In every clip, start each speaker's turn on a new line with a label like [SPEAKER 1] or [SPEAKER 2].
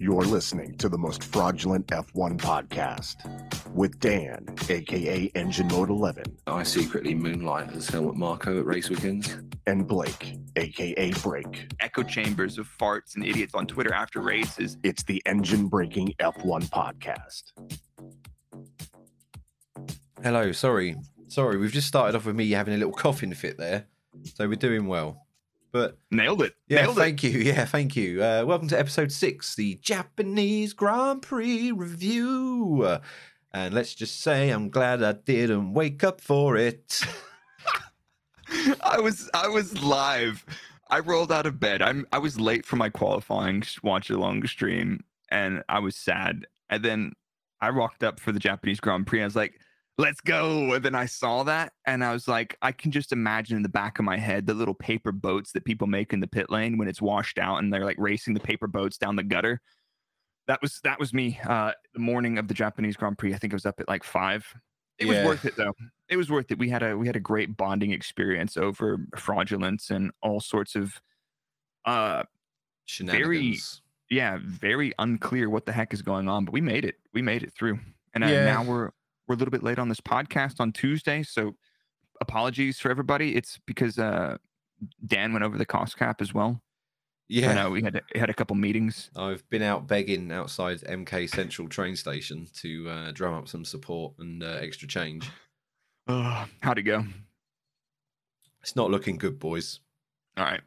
[SPEAKER 1] You're listening to the most fraudulent F1 podcast with Dan, aka Engine Mode 11,
[SPEAKER 2] I secretly moonlight as Helmut Marko at race weekends.
[SPEAKER 1] and Blake, aka Break.
[SPEAKER 3] echo chambers of farts and idiots on Twitter after races.
[SPEAKER 1] It's the Engine Breaking F1 podcast.
[SPEAKER 4] Hello, sorry. Sorry, we've just started off with me having a little coughing fit there. So we're doing well. But
[SPEAKER 3] Nailed it.
[SPEAKER 4] yeah,
[SPEAKER 3] Nailed it.
[SPEAKER 4] thank you. Yeah, thank you. Uh, welcome to episode six, the Japanese Grand Prix review. Uh, and let's just say I'm glad I didn't wake up for it.
[SPEAKER 3] I was I was live. I rolled out of bed. I'm I was late for my qualifying watch along stream, and I was sad. And then I rocked up for the Japanese Grand Prix. I was like, "Let's go!" And then I saw that, and I was like, I can just imagine in the back of my head the little paper boats that people make in the pit lane when it's washed out, and they're like racing the paper boats down the gutter. That was that was me. Uh, the morning of the Japanese Grand Prix. I think I was up at like five. It
[SPEAKER 4] Yeah.
[SPEAKER 3] was worth it though. It was worth it. We had a we had a great bonding experience over fraudulence and all sorts of uh
[SPEAKER 4] Shenanigans.
[SPEAKER 3] yeah, very unclear what the heck is going on, but we made it. We made it through. And uh,
[SPEAKER 4] Yeah.
[SPEAKER 3] now we're we're a little bit late on this podcast on Tuesday, so apologies for everybody. It's because uh Dan went over the cost cap as well.
[SPEAKER 4] Yeah.
[SPEAKER 3] I know we had had a couple meetings.
[SPEAKER 4] I've been out begging outside MK Central train station to uh, drum up some support and uh, extra change.
[SPEAKER 3] Ugh, how'd it go?
[SPEAKER 4] It's not looking good, boys.
[SPEAKER 3] All right.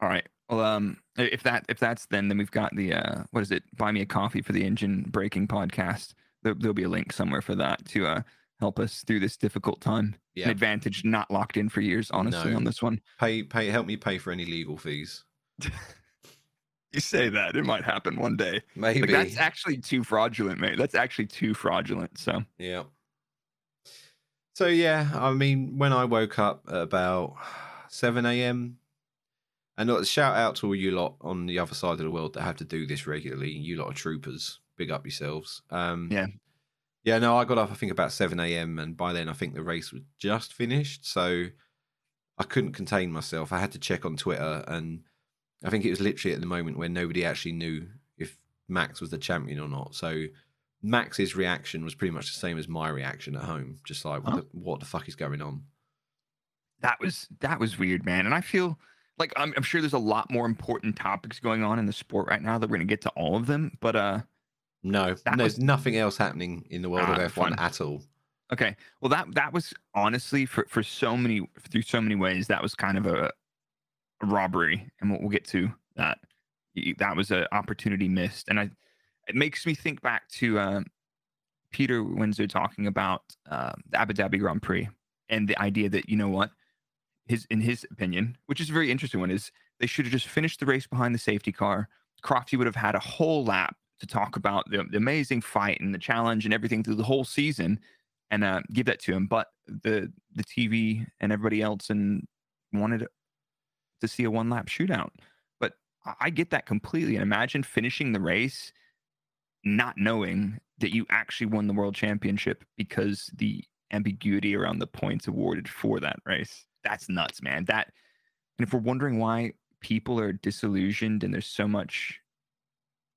[SPEAKER 3] All right. Well, um, if that if that's then then we've got the uh, what is it? Buy me a coffee for the engine breaking podcast. There, there'll be a link somewhere for that to uh help us through this difficult time.
[SPEAKER 4] Yeah.
[SPEAKER 3] An advantage not locked in for years, honestly,
[SPEAKER 4] No.
[SPEAKER 3] on this one.
[SPEAKER 4] Pay, pay, help me pay for any legal fees.
[SPEAKER 3] You say that it might happen one day.
[SPEAKER 4] Maybe.
[SPEAKER 3] Like, that's actually too fraudulent, mate. That's actually too fraudulent. So
[SPEAKER 4] Yeah. So yeah, I mean, when I woke up at about seven a.m. and shout out to all you lot on the other side of the world that have to do this regularly. You lot of troopers. Big up yourselves. Um,
[SPEAKER 3] Yeah.
[SPEAKER 4] Yeah. No, I got up. I think about seven a.m. and by then I think the race was just finished. So I couldn't contain myself. I had to check on Twitter, and I think it was literally at the moment where nobody actually knew if Max was the champion or not. So Max's reaction was pretty much the same as my reaction at home, just like what, the, what the fuck is going on?
[SPEAKER 3] that was that was weird, man. And I feel like I'm, I'm sure there's a lot more important topics going on in the sport right now that we're gonna get to all of them. But uh,
[SPEAKER 4] No,
[SPEAKER 3] That
[SPEAKER 4] there's
[SPEAKER 3] was-
[SPEAKER 4] nothing else happening in the world
[SPEAKER 3] Ah,
[SPEAKER 4] of F1
[SPEAKER 3] fun.
[SPEAKER 4] at all.
[SPEAKER 3] Okay. Well, that that was honestly for for so many through so many ways that was kind of a, a robbery, and we'll, we'll get to that. That was an opportunity missed, and I it makes me think back to um, Peter Windsor talking about uh, the Abu Dhabi Grand Prix and the idea that you know what his in his opinion, which is a very interesting one, is they should have just finished the race behind the safety car. Crofty would have had a whole lap to talk about the, the amazing fight and the challenge and everything through the whole season and uh, give that to him. But the the TV and everybody else and wanted to see a one lap shootout. But I- get that completely. And imagine finishing the race not knowing that you actually won the world championship because the ambiguity around the points awarded for that race. That's nuts, man. That and if we're wondering why people are disillusioned and there's so much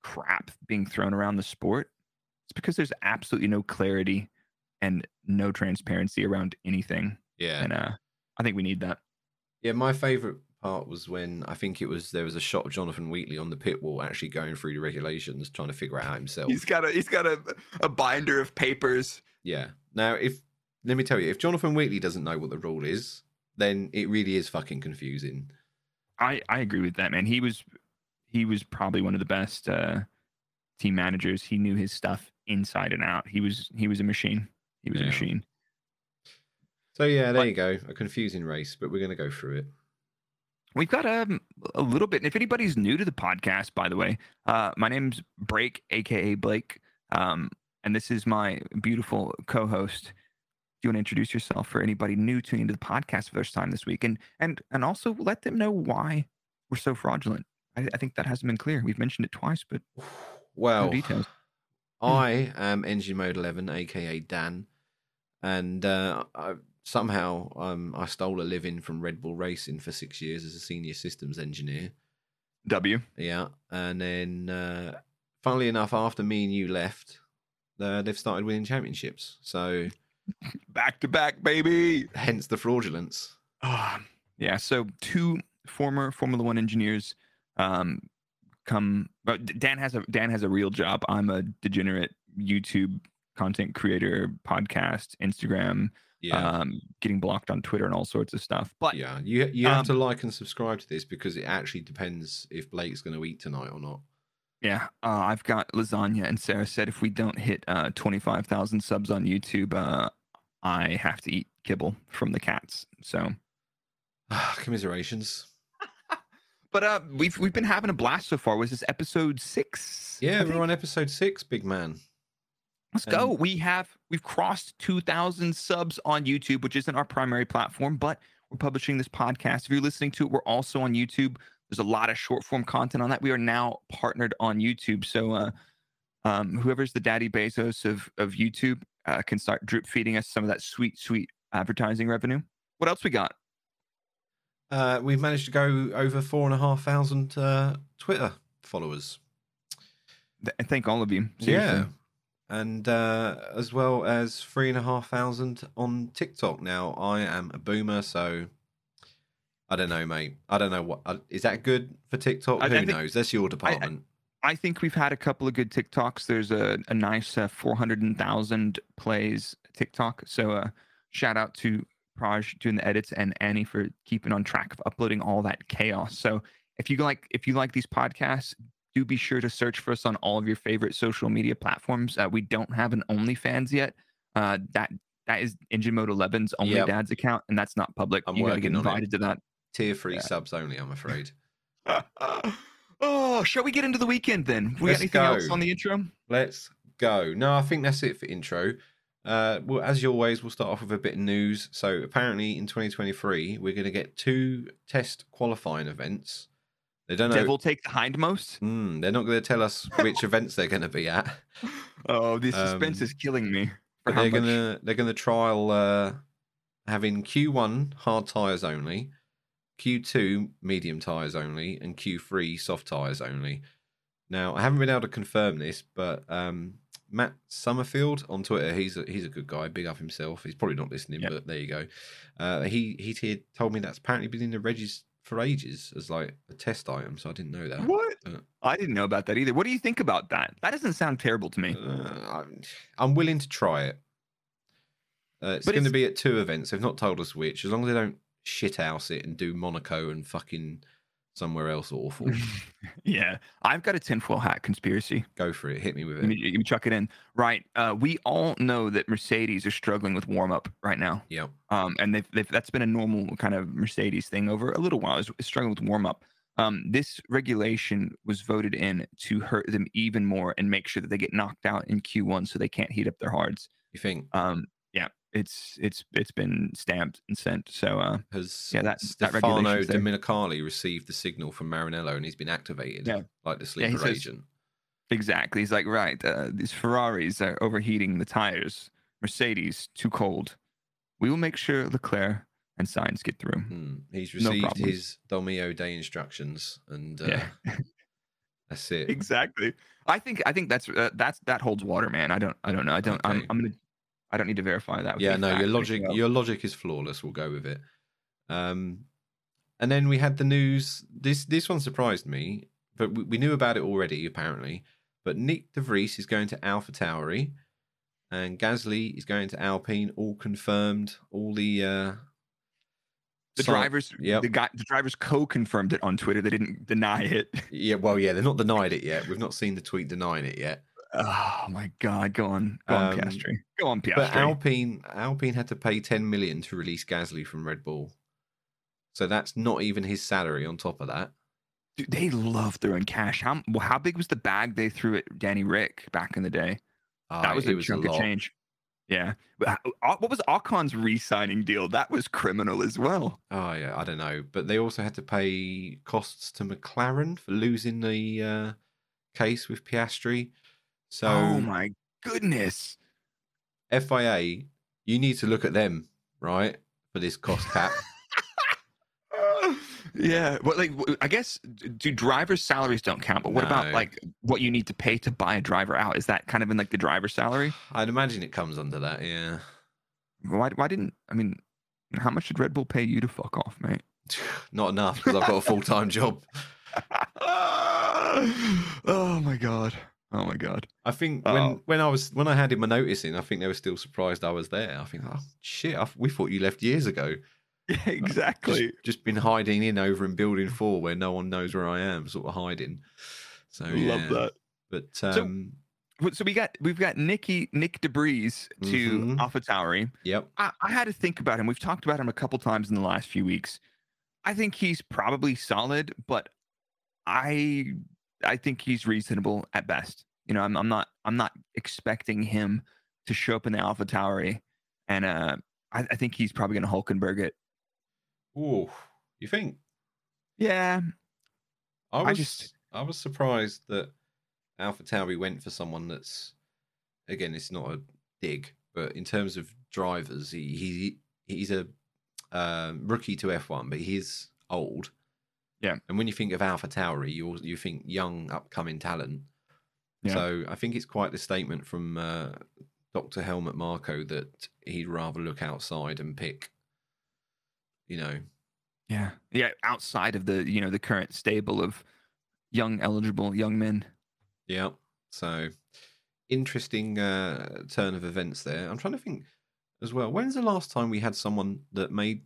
[SPEAKER 3] crap being thrown around the sport, it's because there's absolutely no clarity and no transparency around anything.
[SPEAKER 4] Yeah.
[SPEAKER 3] And uh I think we need that.
[SPEAKER 4] Yeah, my favourite part was when I think it was there was a shot of Jonathan Wheatley on the pit wall actually going through the regulations, trying to figure out himself.
[SPEAKER 3] He's got a he's got a, a binder of papers.
[SPEAKER 4] Yeah. Now, if let me tell you, if Jonathan Wheatley doesn't know what the rule is, then it really is fucking confusing.
[SPEAKER 3] I I agree with that, man. He was he was probably one of the best uh, team managers. He knew his stuff inside and out. He was he was a machine. He was
[SPEAKER 4] Yeah.
[SPEAKER 3] a machine.
[SPEAKER 4] So yeah, there
[SPEAKER 3] But-
[SPEAKER 4] you go, a confusing race, but we're going to go through it.
[SPEAKER 3] We've got um, a little bit. And if anybody's new to the podcast, by the way, uh, my name's Break, aka Blake, um, and this is my beautiful co-host. Do you want to introduce yourself for anybody new tuning into the podcast for the first time this week, and and and also let them know why we're so fraudulent? I, I think that hasn't been clear. We've mentioned it twice, but no
[SPEAKER 4] Well,
[SPEAKER 3] details.
[SPEAKER 4] I am Engine Mode 11, aka Dan, and uh, I, somehow um, I stole a living from Red Bull Racing for six years as a senior systems engineer.
[SPEAKER 3] W.
[SPEAKER 4] Yeah, and then uh, funnily enough, after me and you left, uh, they've started winning championships. So
[SPEAKER 3] Back to back, baby.
[SPEAKER 4] hence the fraudulence.
[SPEAKER 3] Ah, yeah. So two former Formula One engineers um, come. But Dan has a Dan has a real job. I'm a degenerate YouTube content creator, podcast, Instagram,
[SPEAKER 4] Yeah.
[SPEAKER 3] um, getting blocked on Twitter and all sorts of stuff. But
[SPEAKER 4] yeah, you you have
[SPEAKER 3] um,
[SPEAKER 4] to like and subscribe to this because it actually depends if Blake's going to eat tonight or not.
[SPEAKER 3] yeah, uh, I've got lasagna, and Sarah said if we don't hit uh, 25,000 subs on YouTube, uh, I have to eat kibble from the cats. So.
[SPEAKER 4] Commiserations.
[SPEAKER 3] But uh, we've we've been having a blast so far. Was this episode six?
[SPEAKER 4] Yeah,
[SPEAKER 3] I
[SPEAKER 4] we're
[SPEAKER 3] think?
[SPEAKER 4] on episode six, big man.
[SPEAKER 3] Let's go. We have we've crossed two thousand subs on YouTube, which isn't our primary platform, but we're publishing this podcast. If you're listening to it, we're also on YouTube. There's a lot of short form content on that. We are now partnered on YouTube, so uh, um, whoever's the daddy Bezos of of YouTube uh, can start drip feeding us some of that sweet, sweet advertising revenue. What else we got?
[SPEAKER 4] Uh, we've managed to go over four and a half thousand uh, Twitter followers.
[SPEAKER 3] Th- And thank all of you. Seriously.
[SPEAKER 4] Yeah. And uh, as well as three and a half thousand on TikTok. Now, I am a boomer, so I don't know, mate. I don't know what uh, is that good for TikTok?
[SPEAKER 3] I- I
[SPEAKER 4] Who
[SPEAKER 3] think-
[SPEAKER 4] knows? That's your department.
[SPEAKER 3] I think we've had a couple of good TikToks. There's a, a nice uh, 400,000 plays TikTok. So uh, shout out to Praj doing the edits and Annie for keeping on track of uploading all that chaos. So if you like if you like these podcasts, do be sure to search for us on all of your favorite social media platforms. Uh, we don't have an OnlyFans yet. Uh, that that is Engine Mode 11's only
[SPEAKER 4] Yep.
[SPEAKER 3] dad's account, and that's not public.
[SPEAKER 4] I'm
[SPEAKER 3] you gotta get
[SPEAKER 4] working on
[SPEAKER 3] invited to that.
[SPEAKER 4] Tier three
[SPEAKER 3] Yeah.
[SPEAKER 4] subs only, I'm afraid.
[SPEAKER 3] oh, shall we get into the weekend then? We
[SPEAKER 4] Let's
[SPEAKER 3] got anything else on the intro?
[SPEAKER 4] Let's go. No, I think that's it for intro. Uh, well, as always, we'll start off with a bit of news. So, apparently, in 2023, we're going to get two test qualifying events. They don't know.
[SPEAKER 3] Devil take the hindmost.
[SPEAKER 4] Mm, they're not going to tell us which events they're going to be at.
[SPEAKER 3] Oh, the suspense
[SPEAKER 4] Um,
[SPEAKER 3] is killing me. For
[SPEAKER 4] But
[SPEAKER 3] how
[SPEAKER 4] they're they're gonna trial uh, having Q1 hard tires only, Q2 medium tires only, and Q3 soft tires only. Now I haven't been able to confirm this, but um, Matt Summerfield on Twitter, he's a, he's a good guy, big up himself. He's probably not listening,
[SPEAKER 3] Yep.
[SPEAKER 4] but there you go. Uh, he he told me that's apparently been in the regis for ages as like a test item, so I didn't know that.
[SPEAKER 3] What?
[SPEAKER 4] Uh,
[SPEAKER 3] I didn't know about that either. What do you think about that? That doesn't sound terrible to me.
[SPEAKER 4] Uh, I'm, I'm willing to try it. Uh, it's going to be at two events. They've not told us which. As long as they don't shithouse it and do Monaco and fucking somewhere else awful,
[SPEAKER 3] yeah, I've got a tinfoil hat conspiracy.
[SPEAKER 4] go for it. Hit me with
[SPEAKER 3] Let me,
[SPEAKER 4] it.
[SPEAKER 3] let me chuck it in. Right. Uh, we all know that Mercedes are struggling with warm up right now.
[SPEAKER 4] Yep.
[SPEAKER 3] Um, and they've, they've, that's been a normal kind of Mercedes thing over a little while, is is struggling with warm up. Um, this regulation was voted in to hurt them even more and make sure that they get knocked out in Q1 so they can't heat up their hards.
[SPEAKER 4] You think
[SPEAKER 3] Um, yeah, it's it's it's been stamped and sent. So uh,
[SPEAKER 4] has
[SPEAKER 3] Yeah, that- that
[SPEAKER 4] Stefano
[SPEAKER 3] there.
[SPEAKER 4] Domenicali received the signal from Maranello and he's been activated
[SPEAKER 3] Yeah.
[SPEAKER 4] like the
[SPEAKER 3] Yeah,
[SPEAKER 4] sleeper
[SPEAKER 3] says-
[SPEAKER 4] agent?
[SPEAKER 3] Exactly. He's like, right, uh, these Ferraris are overheating the tires. Mercedes, too cold. We will make sure Leclerc and Sainz get through.
[SPEAKER 4] Hmm. He's
[SPEAKER 3] No
[SPEAKER 4] received
[SPEAKER 3] problems.
[SPEAKER 4] his Domio Day instructions, and uh,
[SPEAKER 3] Yeah,
[SPEAKER 4] that's it.
[SPEAKER 3] exactly. I think I think that's uh, that's that holds water, man. I don't I don't know. I don't. I'm I'm gonna. I don't need to verify that.
[SPEAKER 4] yeah, no, your logic,
[SPEAKER 3] though.
[SPEAKER 4] your logic is flawless. We'll go with it. Um, and then we had the news. This this one surprised me, but we, we knew about it already apparently. But Nick De Vries is going to Alpha Tauri, and Gasly is going to Alpine. All confirmed. All the uh,
[SPEAKER 3] the
[SPEAKER 4] si-
[SPEAKER 3] drivers.
[SPEAKER 4] yeah,
[SPEAKER 3] The guy. The drivers co-confirmed it on Twitter. They didn't deny it.
[SPEAKER 4] Yeah, well, yeah, they've not denied it yet. We've not seen the tweet denying it yet.
[SPEAKER 3] Oh my god! Go on, go on,
[SPEAKER 4] Um,
[SPEAKER 3] Piastri. Go on, Piastri.
[SPEAKER 4] But Alpine, Alpine had to pay 10 million to release Gasly from Red Bull. So that's not even his salary on top of that.
[SPEAKER 3] Dude, they love throwing cash. How how big was the bag they threw at Danny Rick back in the day?
[SPEAKER 4] Uh,
[SPEAKER 3] That was a
[SPEAKER 4] was
[SPEAKER 3] chunk of change. Yeah. Uh, What was Ocon's re-signing deal? That was criminal as well.
[SPEAKER 4] Oh yeah, I don't know. But they also had to pay costs to McLaren for losing the uh, case with Piastri. Oh so
[SPEAKER 3] oh my goodness.
[SPEAKER 4] FIA, you need to look at them, right? For this cost cap.
[SPEAKER 3] yeah. Well, like I guess do drivers' salaries don't count, but what about like what you need to pay to buy a driver out? Is that kind of in like the driver's salary?
[SPEAKER 4] I'd imagine it comes under that, yeah.
[SPEAKER 3] Why? Why didn't I mean? How much did Red Bull pay you to fuck off, mate?
[SPEAKER 4] Not enough because I've got a full time job.
[SPEAKER 3] oh my god. Oh my god.
[SPEAKER 4] I think
[SPEAKER 3] Oh.
[SPEAKER 4] when when I was when I handed my notice in, I think they were still surprised I was there. I think, oh shit, I, we thought you left years ago.
[SPEAKER 3] Yeah, exactly.
[SPEAKER 4] just been hiding in over in Building Four where no one knows where I am, sort of hiding. So yeah.
[SPEAKER 3] Love that.
[SPEAKER 4] But
[SPEAKER 3] So-
[SPEAKER 4] um,
[SPEAKER 3] Well, So we got we've got Nicky Nick De Vries to
[SPEAKER 4] Mhm.
[SPEAKER 3] Alpha Tauri.
[SPEAKER 4] yep,
[SPEAKER 3] I, I had to think about him. We've talked about him a couple times in the last few weeks. I think he's probably solid, but I I think he's reasonable at best. You know, I'm I'm not I'm not expecting him to show up in the Alpha Tauri, and uh, I, I think he's probably going to Hulkenberg it.
[SPEAKER 4] Ooh, you think?
[SPEAKER 3] Yeah,
[SPEAKER 4] I
[SPEAKER 3] I
[SPEAKER 4] was
[SPEAKER 3] just-
[SPEAKER 4] I was surprised that Alpha Tauri went for someone that's again, it's not a dig, but in terms of drivers, he, he he's a um, rookie to F1, but he's old.
[SPEAKER 3] Yeah.
[SPEAKER 4] And when you think of Alpha Tauri, you you think young upcoming talent.
[SPEAKER 3] Yeah.
[SPEAKER 4] So I think it's quite the statement from uh, Dr. Helmut Marko that he'd rather look outside and pick, you know,
[SPEAKER 3] yeah, yeah. Outside of the you know the current stable of young eligible young men.
[SPEAKER 4] Yeah. So interesting uh, turn of events there. I'm trying to think as well. When's the last time we had someone that made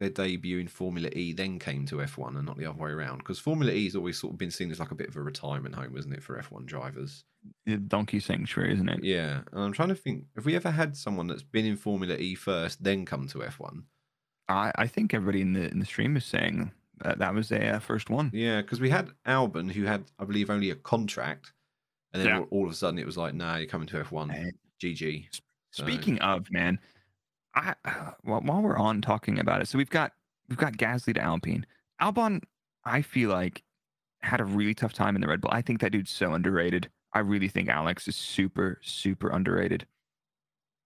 [SPEAKER 4] their debut in Formula E then came to F1 and not the other way around? Because Formula E has always sort of been seen as like a bit of a retirement home, isn't it, for F1 drivers?
[SPEAKER 3] The donkey sanctuary, isn't it?
[SPEAKER 4] Yeah. And I'm trying to think have we ever had someone that's been in Formula E first, then come to F1?
[SPEAKER 3] I, I think everybody in the in the stream is saying that that was uh, first one.
[SPEAKER 4] Yeah, because we had Albon who had, I believe, only a contract. And then
[SPEAKER 3] Yeah.
[SPEAKER 4] all, all of a sudden it was like, nah, you're coming to F1.
[SPEAKER 3] Hey.
[SPEAKER 4] GG. So-
[SPEAKER 3] Speaking of man, I while, while we're on talking about it, so we've got we've got Gasly to Alpine. Albon, I feel like had a really tough time in the Red Bull. I think that dude's so underrated. I really think Alex is super super underrated.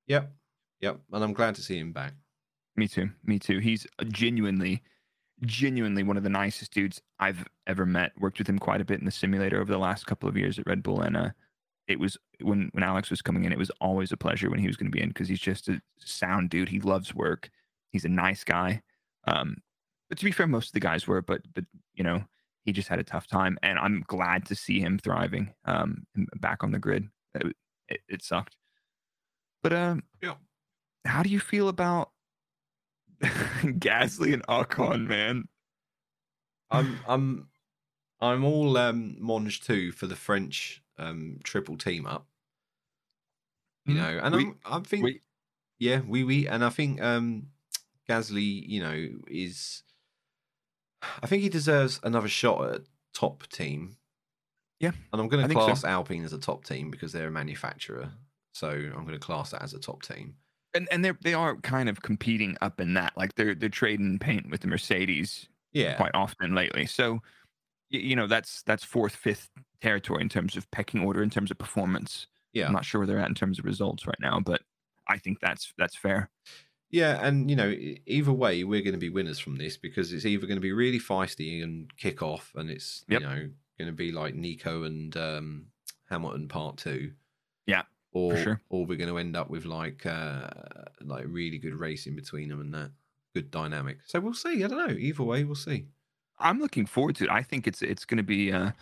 [SPEAKER 4] Yep. Yep. And I'm glad to see him back.
[SPEAKER 3] Me too. Me too. He's genuinely, genuinely one of the nicest dudes I've ever met. Worked with him quite a bit in the simulator over the last couple of years at Red Bull, and uh, it was when when Alex was coming in, it was always a pleasure when he was going to be in because he's just a sound dude. He loves work. He's a nice guy. Um, but to be fair, most of the guys were. But but you know, he just had a tough time, and I'm glad to see him thriving. Um, back on the grid. It, it, it sucked. But um,
[SPEAKER 4] Yeah.
[SPEAKER 3] how do you feel about Gasly and Ocon, man?
[SPEAKER 4] I'm I'm I'm all um Monge too for the French um triple team up. You
[SPEAKER 3] Mm.
[SPEAKER 4] know, and
[SPEAKER 3] We-
[SPEAKER 4] I'm, I think
[SPEAKER 3] we-
[SPEAKER 4] yeah, we we and I think um Gasly, you know, is I think he deserves another shot at top team.
[SPEAKER 3] Yeah,
[SPEAKER 4] And I'm going to
[SPEAKER 3] think so.
[SPEAKER 4] class Alpine as a top team because they're a manufacturer. So I'm going to class that as a top team.
[SPEAKER 3] And and they they are kind of competing up in that. Like they're they're trading paint with the Mercedes
[SPEAKER 4] Yeah.
[SPEAKER 3] quite often lately. So you know that's that's fourth, fifth territory in terms of pecking order, in terms of performance.
[SPEAKER 4] Yeah.
[SPEAKER 3] I'm not sure where they're at in terms of results right now, but I think that's that's fair.
[SPEAKER 4] Yeah, and you know, either way, we're going to be winners from this because it's either going to be really feisty and kick off, and it's
[SPEAKER 3] Yep.
[SPEAKER 4] you know going to be like Nico and um, Hamilton Part Two.
[SPEAKER 3] Yeah,
[SPEAKER 4] or
[SPEAKER 3] sure.
[SPEAKER 4] or we're going to end up with like uh, like really good racing between them and that good dynamic. So we'll see. I don't know. Either way, we'll see.
[SPEAKER 3] I'm looking forward to it. I think it's it's going to be. Uh,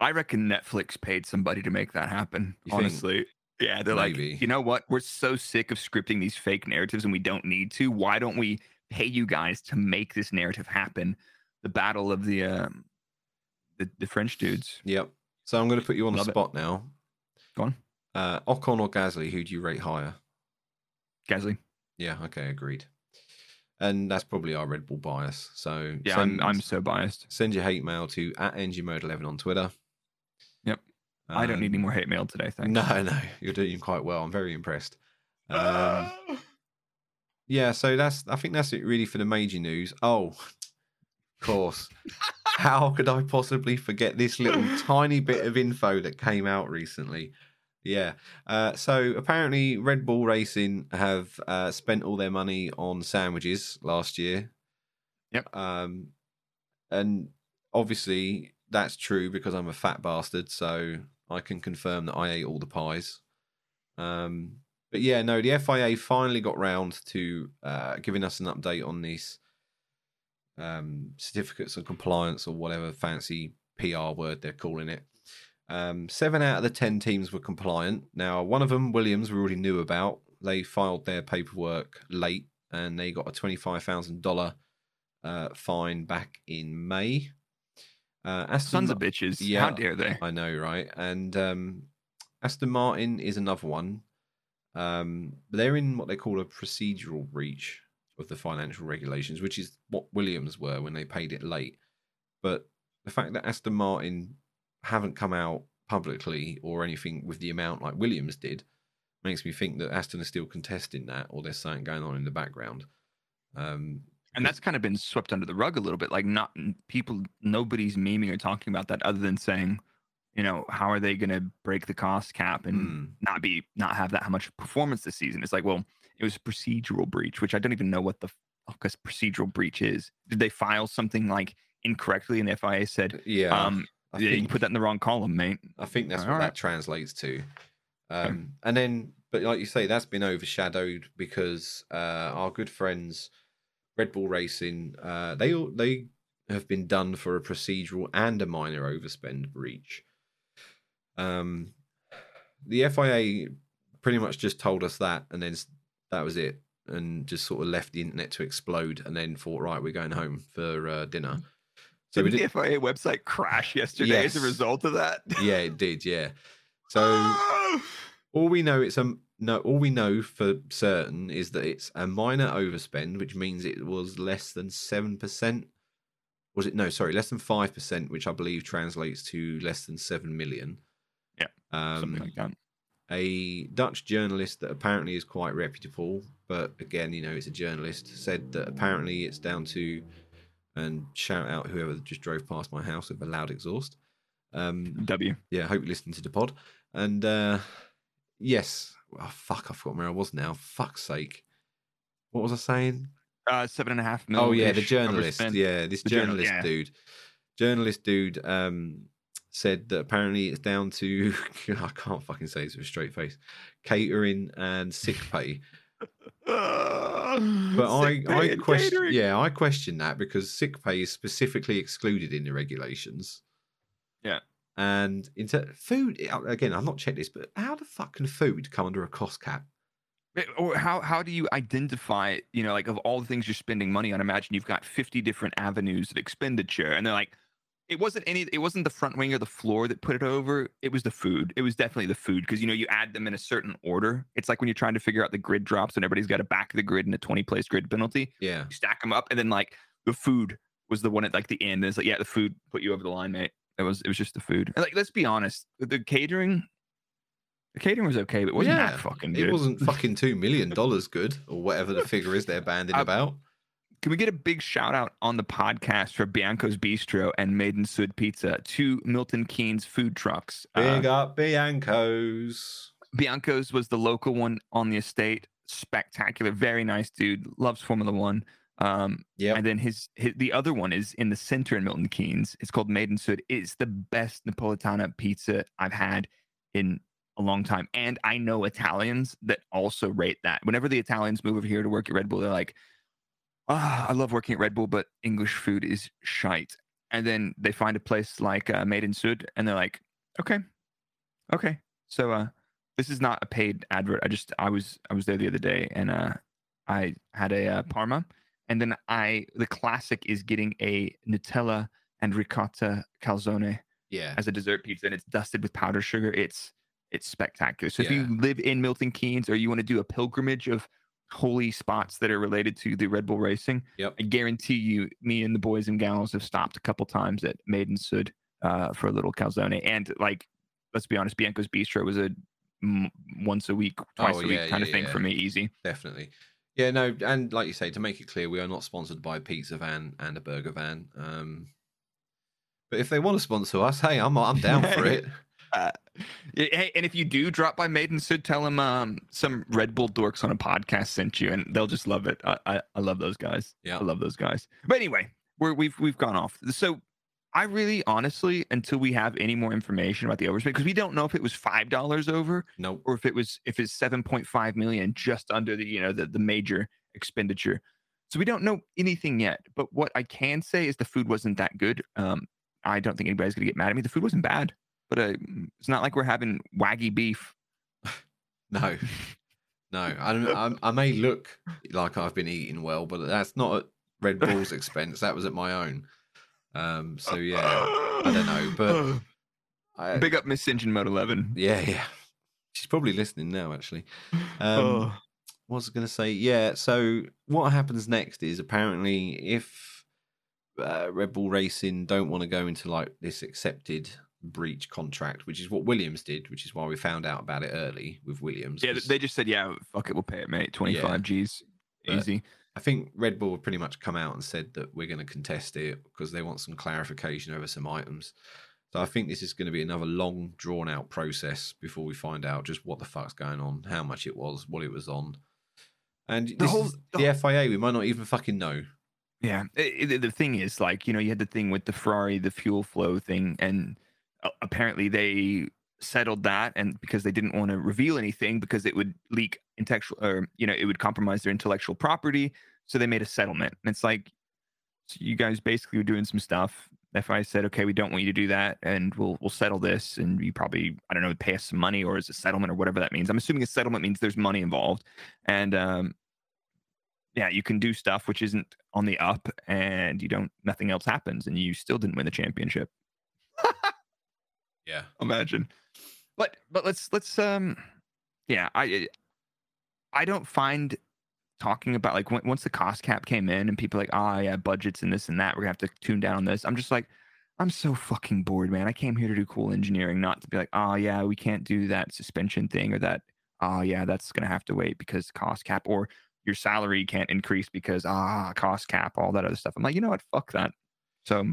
[SPEAKER 3] I reckon Netflix paid somebody to make that happen.
[SPEAKER 4] You think?
[SPEAKER 3] honestly, yeah, they're
[SPEAKER 4] Maybe.
[SPEAKER 3] like, you know what? We're so sick of scripting these fake narratives, and we don't need to. Why don't we pay you guys to make this narrative happen? The battle of the um, the, the French dudes.
[SPEAKER 4] Yep. So I'm going to put you on
[SPEAKER 3] Love
[SPEAKER 4] the
[SPEAKER 3] it.
[SPEAKER 4] spot now.
[SPEAKER 3] Go on,
[SPEAKER 4] Uh, Ocon or Gasly? Who do you rate higher?
[SPEAKER 3] Gasly.
[SPEAKER 4] Yeah. Okay. Agreed. And that's probably our Red Bull bias. So
[SPEAKER 3] Yeah,
[SPEAKER 4] send,
[SPEAKER 3] I'm I'm so biased.
[SPEAKER 4] send your hate mail to at Mode 11 on Twitter.
[SPEAKER 3] Yep. I don't need any
[SPEAKER 4] Um,
[SPEAKER 3] more hate mail today. Thanks.
[SPEAKER 4] No, no, you're doing quite well. I'm very impressed. Um, yeah, so that's I think that's it really for the major news. Oh, of course. How could I possibly forget this little tiny bit of info that came out recently? Yeah. Uh, so apparently, Red Bull Racing have uh, spent all their money on sandwiches last year.
[SPEAKER 3] Yep.
[SPEAKER 4] Um, and obviously that's true because I'm a fat bastard, so I can confirm that I ate all the pies. Um, but yeah, no, the FIA finally got round to uh, giving us an update on these um, certificates of compliance or whatever fancy PR word they're calling it. Um, seven out of the ten teams were compliant. Now, one of them, Williams, we already knew about. They filed their paperwork late, and they got a twenty-five thousand dollar uh, fine back in May. Uh, Aston
[SPEAKER 3] Sons
[SPEAKER 4] Ma-
[SPEAKER 3] of bitches.
[SPEAKER 4] Yeah,
[SPEAKER 3] How dare they?
[SPEAKER 4] I know, right? And um, Aston Martin is another one. Um, they're in what they call a procedural breach of the financial regulations, which is what Williams were when they paid it late. But the fact that Aston Martin haven't come out publicly or anything with the amount like Williams did makes me think that Aston is still contesting that or there's something going on in the background. Um,
[SPEAKER 3] and that's kind of been swept under the rug a little bit. Like not people, nobody's memeing or talking about that other than saying, you know, how are they going to break the cost cap and
[SPEAKER 4] Hmm.
[SPEAKER 3] not be not have that how much performance this season? It's like, well, it was a procedural breach, which I don't even know what the fuck a procedural breach is. Did they file something like incorrectly and the FIA said,
[SPEAKER 4] yeah,
[SPEAKER 3] um, yeah, you
[SPEAKER 4] think-
[SPEAKER 3] put that in the wrong column, mate?
[SPEAKER 4] I think that's what
[SPEAKER 3] Alright.
[SPEAKER 4] that translates to. Um, And then, but like you say, that's been overshadowed because uh, our good friends, Red Bull Racing, uh, they all they have been done for a procedural and a minor overspend breach. Um, the FIA pretty much just told us that, and then that was it, and just sort of left the internet to explode, and then thought, right, we're going home for uh, dinner. So
[SPEAKER 3] Did
[SPEAKER 4] did,
[SPEAKER 3] the FIA website crash yesterday as a result of that?
[SPEAKER 4] yeah, it did, yeah. So all we know it's a no all we know for certain is that it's a minor overspend which means it was less than 7% was it no sorry less than 5% which i believe translates to less than 7 million
[SPEAKER 3] Yeah,
[SPEAKER 4] um,
[SPEAKER 3] something like that.
[SPEAKER 4] a dutch journalist that apparently is quite reputable but again you know it's a journalist said that apparently it's down to and shout out whoever just drove past my house with a loud exhaust um,
[SPEAKER 3] W.
[SPEAKER 4] yeah, I hope you're listening to the pod. And uh yes, oh, fuck, I forgot where I was now. Fuck's sake. What was I saying?
[SPEAKER 3] Uh, seven and a half mil.
[SPEAKER 4] oh yeah, the journalist. Yeah, this
[SPEAKER 3] The journal-
[SPEAKER 4] journalist
[SPEAKER 3] yeah.
[SPEAKER 4] dude. Journalist dude um said that apparently it's down to I can't fucking say this with a straight face. Catering and sick pay. But I, I question, yeah, I question that because sick pay is specifically excluded in the regulations.
[SPEAKER 3] Yeah.
[SPEAKER 4] And into food again, I've not checked this, but how the fuck can food come under a cost cap?
[SPEAKER 3] Eh, Or how how do you identify? You know, like of all the things you're spending money on, imagine you've got 50 different avenues of expenditure, and they're like, it wasn't any, it wasn't the front wing or the floor that put it over. It was the food. It was definitely the food because you know you add them in a certain order. It's like when you're trying to figure out the grid drops and everybody's got a back of the grid and a 20 place grid penalty.
[SPEAKER 4] Yeah.
[SPEAKER 3] You stack them up, and then like the food was the one at like the end. And it's like, yeah, the food put you over the line, mate. It was it was just the food. And like, let's be honest, the- the catering, the catering was okay, but it wasn't that fucking good.
[SPEAKER 4] It wasn't fucking two million dollars good or whatever the figure is they're banding
[SPEAKER 3] Uh,
[SPEAKER 4] about.
[SPEAKER 3] Can we get a big shout out on the podcast for Bianco's Bistro and Made in Sud Pizza, two Milton Keynes food trucks?
[SPEAKER 4] Big
[SPEAKER 3] Uh,
[SPEAKER 4] up Bianco's.
[SPEAKER 3] Bianco's was the local one on the estate. Spectacular, very nice dude. Loves Formula One. Um,
[SPEAKER 4] Yep.
[SPEAKER 3] and then his, his the other one is in the center in Milton Keynes. It's called Made in Sud. It's the best Napolitana pizza I've had in a long time. And I know Italians that also rate that. Whenever the Italians move over here to work at Red Bull, they're like, ah, I love working at Red Bull, but English food is shite. And then they find a place like uh, Made in Sud, and they're like, okay, okay. So uh, this is not a paid advert. I just I was I was there the other day, and uh, I had a uh, parma, and then I the classic is getting a Nutella and ricotta calzone
[SPEAKER 4] Yeah.
[SPEAKER 3] as a dessert pizza, and it's dusted with powdered sugar. It's it's spectacular. So if you live in Milton Keynes or you want to do a pilgrimage of holy spots that are related to the Red Bull racing,
[SPEAKER 4] Yep.
[SPEAKER 3] I guarantee you, me and the boys and gals have stopped a couple times at Made in Sud uh, for a little calzone. And like, let's be honest, Bianco's Bistro was a mm, once a week, twice
[SPEAKER 4] Oh,
[SPEAKER 3] a week
[SPEAKER 4] yeah,
[SPEAKER 3] kind of thing
[SPEAKER 4] yeah.
[SPEAKER 3] for me. Easy.
[SPEAKER 4] Definitely. Yeah, no, and like you say, to make it clear, we are not sponsored by a pizza van and a burger van. Um, but if they want to sponsor us, hey, I'm I'm down for it.
[SPEAKER 3] Uh, hey, and if you do drop by Made in Sud, tell them um, some Red Bull dorks on a podcast sent you, and they'll just love it. I, I, I love those guys.
[SPEAKER 4] Yeah.
[SPEAKER 3] I love those guys. But anyway, we're, we've we've gone off. So I really, honestly, until we have any more information about the overspend, because we don't know if it was five dollars over
[SPEAKER 4] Nope.
[SPEAKER 3] or if it was if it's seven point five million just under the you know the the major expenditure. So we don't know anything yet. But what I can say is the food wasn't that good. Um, I don't think anybody's gonna get mad at me. The food wasn't bad, but uh, it's not like we're having wagyu beef.
[SPEAKER 4] No, no. I, I, I may look like I've been eating well, but that's not at Red Bull's expense. That was at my own. Um. So yeah, I don't know, but I,
[SPEAKER 3] Big up Miss Engine Mode Eleven.
[SPEAKER 4] yeah, yeah. She's probably listening now, actually. Um,
[SPEAKER 3] Oh.
[SPEAKER 4] what was I going to say? Yeah. So what happens next is apparently if uh, Red Bull Racing don't want to go into like this accepted breach contract, which is what Williams did, which is why we found out about it early with Williams.
[SPEAKER 3] Yeah,
[SPEAKER 4] 'cause
[SPEAKER 3] they just said, yeah, fuck it, we'll pay it, mate. Twenty five G's,
[SPEAKER 4] But-
[SPEAKER 3] easy.
[SPEAKER 4] I think Red Bull have pretty much come out and said that we're going to contest it because they want some clarification over some items. So I think this is going to be another long, drawn out process before we find out just what the fuck's going on, how much it was, what it was on. And this
[SPEAKER 3] whole-
[SPEAKER 4] is
[SPEAKER 3] the
[SPEAKER 4] the FIA, we might not even fucking know.
[SPEAKER 3] Yeah, i- i- the thing is, like, you know, you had the thing with the Ferrari, the fuel flow thing, and uh, apparently they settled that, and because they didn't want to reveal anything because it would leak intellectual, or you know, it would compromise their intellectual property, so they made a settlement. And it's like, so you guys basically were doing some stuff. FIA said, okay, we don't want you to do that, and we'll we'll settle this, and you probably, I don't know, pay us some money, or as a settlement, or whatever that means. I'm assuming a settlement means there's money involved, and um, yeah, you can do stuff which isn't on the up and you don't nothing else happens and you still didn't win the championship.
[SPEAKER 4] Yeah.
[SPEAKER 3] Imagine. But but let's let's um yeah, I I don't find talking about like when, once the cost cap came in and people like, "Oh, yeah, budgets and this and that, we're going to have to tune down on this." I'm just like I'm so fucking bored, man. I came here to do cool engineering, not to be like, "Oh, yeah, we can't do that suspension thing or that oh, yeah, that's going to have to wait because cost cap or your salary can't increase because ah cost cap all that other stuff i'm like you know what fuck that so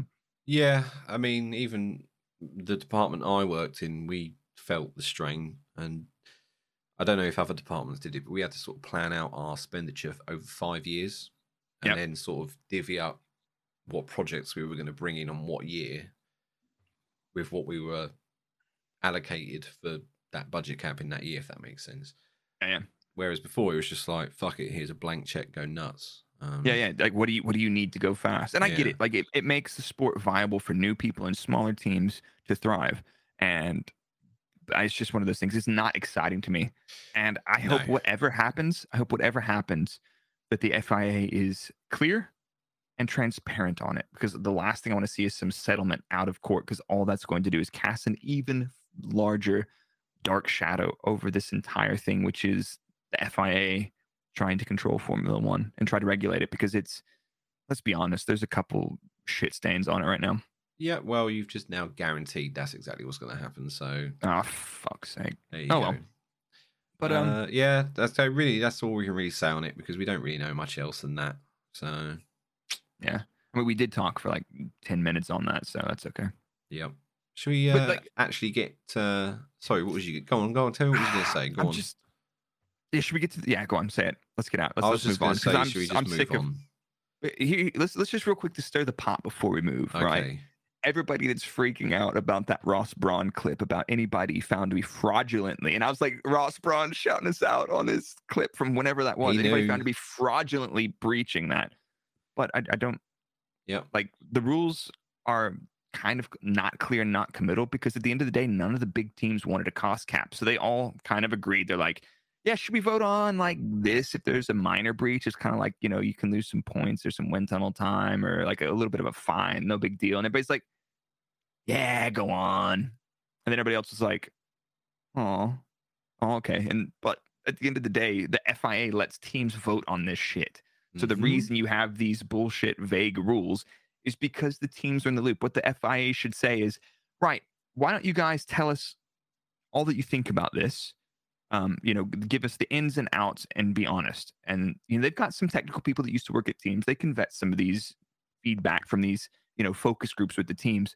[SPEAKER 4] Yeah. I mean, even the department I worked in, we felt the strain. And I don't know if other departments did it, but we had to sort of plan out our expenditure over five years and
[SPEAKER 3] Yep.
[SPEAKER 4] then sort of divvy up what projects we were going to bring in on what year with what we were allocated for that budget cap in that year, if that makes sense.
[SPEAKER 3] yeah yeah
[SPEAKER 4] Whereas before it was just like, fuck it, here's a blank check, go nuts. Um,
[SPEAKER 3] yeah, yeah. like what do you what do you need to go fast and i get it like it, it makes the sport viable for new people and smaller teams to thrive and it's just one of those things it's not exciting to me and i hope whatever happens i hope whatever happens that the fia is clear and transparent on it because the last thing i want to see is some settlement out of court because all that's going to do is cast an even larger dark shadow over this entire thing which is the fia trying to control Formula One and try to regulate it because it's, let's be honest, there's a couple shit stains on it right now.
[SPEAKER 4] Yeah, well, you've just now guaranteed that's exactly what's going to happen. So
[SPEAKER 3] Oh, fuck's sake. Oh,
[SPEAKER 4] go.
[SPEAKER 3] well. But, um,
[SPEAKER 4] Uh, yeah, that's so really that's all we can really say on it because we don't really know much else than that. So
[SPEAKER 3] Yeah. I mean, we did talk for like 10 minutes on that, so that's okay.
[SPEAKER 4] Yep. Should we
[SPEAKER 3] But,
[SPEAKER 4] uh,
[SPEAKER 3] like-
[SPEAKER 4] actually get? Uh, sorry, what was you? Go on, go on. Tell me what you were going to say. Go
[SPEAKER 3] I'm
[SPEAKER 4] on.
[SPEAKER 3] just. Yeah, should we get to? The, yeah, go on. Say it. Let's get out. Let's,
[SPEAKER 4] I was
[SPEAKER 3] let's
[SPEAKER 4] just
[SPEAKER 3] move on.
[SPEAKER 4] going to
[SPEAKER 3] 'cause
[SPEAKER 4] say,
[SPEAKER 3] I'm,
[SPEAKER 4] should we just
[SPEAKER 3] I'm
[SPEAKER 4] move
[SPEAKER 3] sick
[SPEAKER 4] on?
[SPEAKER 3] of. Here, let's let's just real quick to stir the pot before we move.
[SPEAKER 4] okay.
[SPEAKER 3] Right. Everybody that's freaking out about that Ross Brawn clip about anybody found to be fraudulently, and I was like, Ross Brawn shouting us out on this clip from whenever that was.
[SPEAKER 4] He
[SPEAKER 3] anybody
[SPEAKER 4] knew.
[SPEAKER 3] found to be fraudulently breaching that, but I, I don't
[SPEAKER 4] Yep.
[SPEAKER 3] like the rules are kind of not clear not committal because at the end of the day, none of the big teams wanted a cost cap. So they all kind of agreed. They're like, yeah, should we vote on like this if there's a minor breach? It's kind of like, you know, you can lose some points or some wind tunnel time or like a little bit of a fine, no big deal. And everybody's like, yeah, go on. And then everybody else was like, oh, okay. And but at the end of the day, the FIA lets teams vote on this shit. So the
[SPEAKER 4] Mhm.
[SPEAKER 3] reason you have these bullshit vague rules is because the teams are in the loop. What the FIA should say is, right, why don't you guys tell us all that you think about this? Um, you know, give us the ins and outs and be honest. And you know, they've got some technical people that used to work at teams. They can vet some of these feedback from these, you know, focus groups with the teams.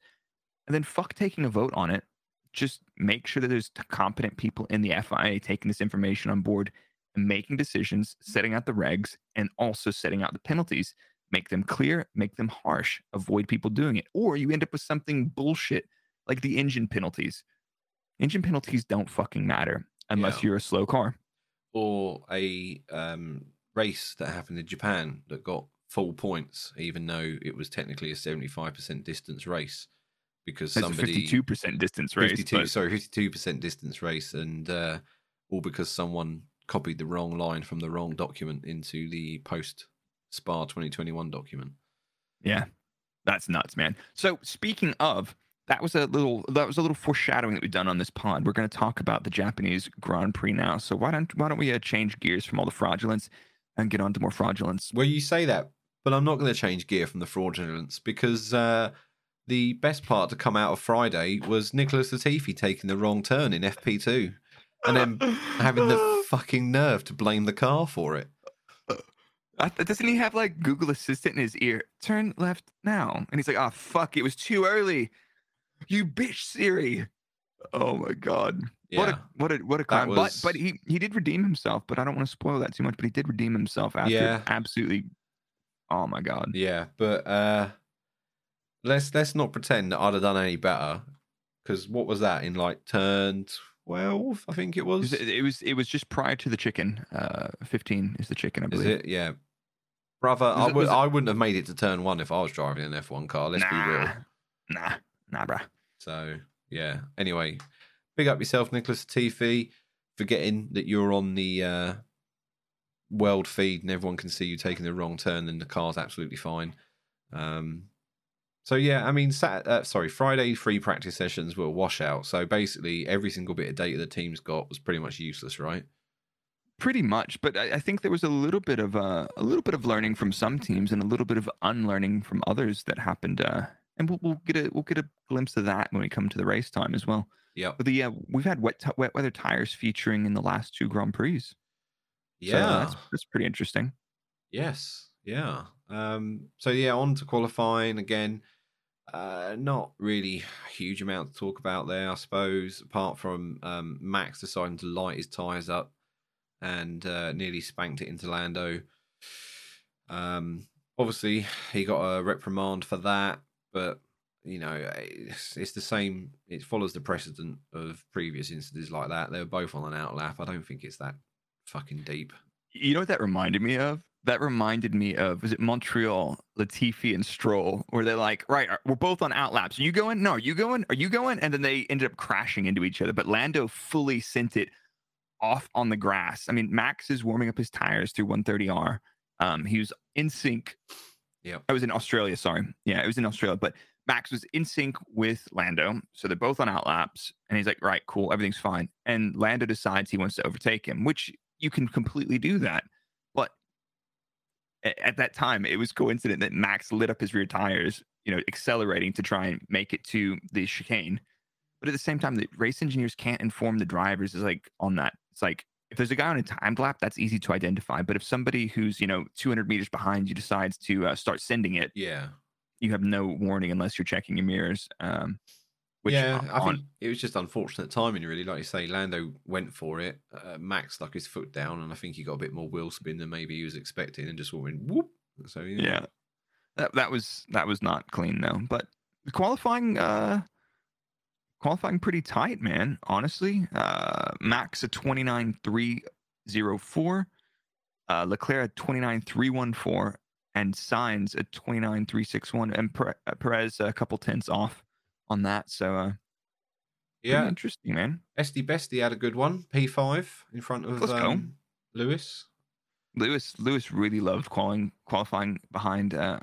[SPEAKER 3] And then fuck taking a vote on it. Just make sure that there's competent people in the FIA taking this information on board and making decisions, setting out the regs, and also setting out the penalties. Make them clear, make them harsh, avoid people doing it. Or you end up with something bullshit like the engine penalties. Engine penalties don't fucking matter unless
[SPEAKER 4] Yeah.
[SPEAKER 3] you're a slow car.
[SPEAKER 4] or a um, race that happened in Japan that got full points, even though it was technically a seventy-five percent distance race, because
[SPEAKER 3] It's
[SPEAKER 4] somebody
[SPEAKER 3] 52% distance race.
[SPEAKER 4] 52
[SPEAKER 3] but-
[SPEAKER 4] sorry, fifty-two percent distance race, and uh, all because someone copied the wrong line from the wrong document into the post Spa twenty twenty-one document.
[SPEAKER 3] Yeah, that's nuts, man. So speaking of, that was a little that was a little foreshadowing that we've done on this pod. We're going to talk about the Japanese Grand Prix now. So why don't why don't we uh, change gears from all the fraudulence and get on to more fraudulence?
[SPEAKER 4] Well, you say that, but I'm not going to change gear from the fraudulence because uh, the best part to come out of Friday was Nicholas Latifi taking the wrong turn in FP2 and then having the fucking nerve to blame the car for it.
[SPEAKER 3] Th- Doesn't he have like Google Assistant in his ear? Turn left now, and he's like, "Oh fuck, it was too early." You bitch, Siri. Oh my god.
[SPEAKER 4] Yeah.
[SPEAKER 3] What a what a what a crime.
[SPEAKER 4] was-
[SPEAKER 3] But but he he did redeem himself. But I don't want to spoil that too much. But he did redeem himself after
[SPEAKER 4] Yeah.
[SPEAKER 3] absolutely. Oh my god.
[SPEAKER 4] Yeah, but uh, let's let's not pretend that I'd have done any better because what was that in like turn twelve? I think it
[SPEAKER 3] It
[SPEAKER 4] was.
[SPEAKER 3] was, it was it was just prior to the chicken. Uh, fifteen is the chicken, I believe.
[SPEAKER 4] Is it? Yeah, brother.
[SPEAKER 3] Was
[SPEAKER 4] I
[SPEAKER 3] it-
[SPEAKER 4] would
[SPEAKER 3] it...
[SPEAKER 4] I wouldn't have made it to turn one if I was driving an F one car. Let's be real.
[SPEAKER 3] Nah, nah, nah, bruh.
[SPEAKER 4] So yeah. Anyway, big up yourself, Nicholas Latifi, forgetting that you're on the uh, world feed and everyone can see you taking the wrong turn, and the car's absolutely fine. Um, so yeah, I mean, Sat- uh, sorry, Friday free practice sessions were a washout. So basically, every single bit of data the team's got was pretty much useless, right?
[SPEAKER 3] Pretty much, but I, I think there was a little bit of uh, a little bit of learning from some teams and a little bit of unlearning from others that happened. Uh, and we'll, we'll get a we'll get a glimpse of that when we come to the race time as well.
[SPEAKER 4] Yeah,
[SPEAKER 3] But the uh, we've had wet t- wet weather tires featuring in the last two Grand Prix. So
[SPEAKER 4] Yeah.
[SPEAKER 3] that's that's pretty interesting.
[SPEAKER 4] Yes, yeah. Um, so yeah, on to qualifying again. Uh, not really a huge amount to talk about there, I suppose, apart from um, Max deciding to light his tyres up and uh, nearly spanked it into Lando. Um, obviously, he got a reprimand for that, but you know, it's, it's the same. It follows the precedent of previous incidents like that. They were both on an outlap. I don't think it's that fucking deep.
[SPEAKER 3] You know what that reminded me of? That reminded me of was it Montreal, Latifi and Stroll, where they're like, right, we're both on outlaps. Are you going? No, are you going? Are you going? And then they ended up crashing into each other. But Lando fully sent it off on the grass. I mean, Max is warming up his tires through 130R. Um, he was in sync.
[SPEAKER 4] Yeah,
[SPEAKER 3] I was in Australia. Sorry, yeah, it was in Australia. But Max was in sync with Lando, so they're both on outlaps. And he's like, right, cool, everything's fine. And Lando decides he wants to overtake him, which you can completely do that. At that time, it was coincident that Max lit up his rear tires, you know, accelerating to try and make it to the chicane. But at the same time, the race engineers can't inform the drivers is like on that. It's like if there's a guy on a time lap, that's easy to identify. But if somebody who's you know 200 meters behind you decides to uh, start sending it,
[SPEAKER 4] Yeah.
[SPEAKER 3] you have no warning unless you're checking your mirrors. Um, which
[SPEAKER 4] yeah,
[SPEAKER 3] on-
[SPEAKER 4] I think it was just unfortunate timing, really. Like you say, Lando went for it. Uh, Max stuck his foot down, and I think he got a bit more wheel spin than maybe he was expecting, and just went whoop. So yeah,
[SPEAKER 3] yeah that that was that was not clean though but qualifying uh qualifying pretty tight man honestly uh max at 29304 uh leclerc at 29314 and sainz at 29361 and uh, perez a couple tenths off on that so uh
[SPEAKER 4] yeah.
[SPEAKER 3] interesting man
[SPEAKER 4] Esty Bestie had a good one, P five in front of um, Lewis.
[SPEAKER 3] lewis lewis really loved qualifying qualifying behind uh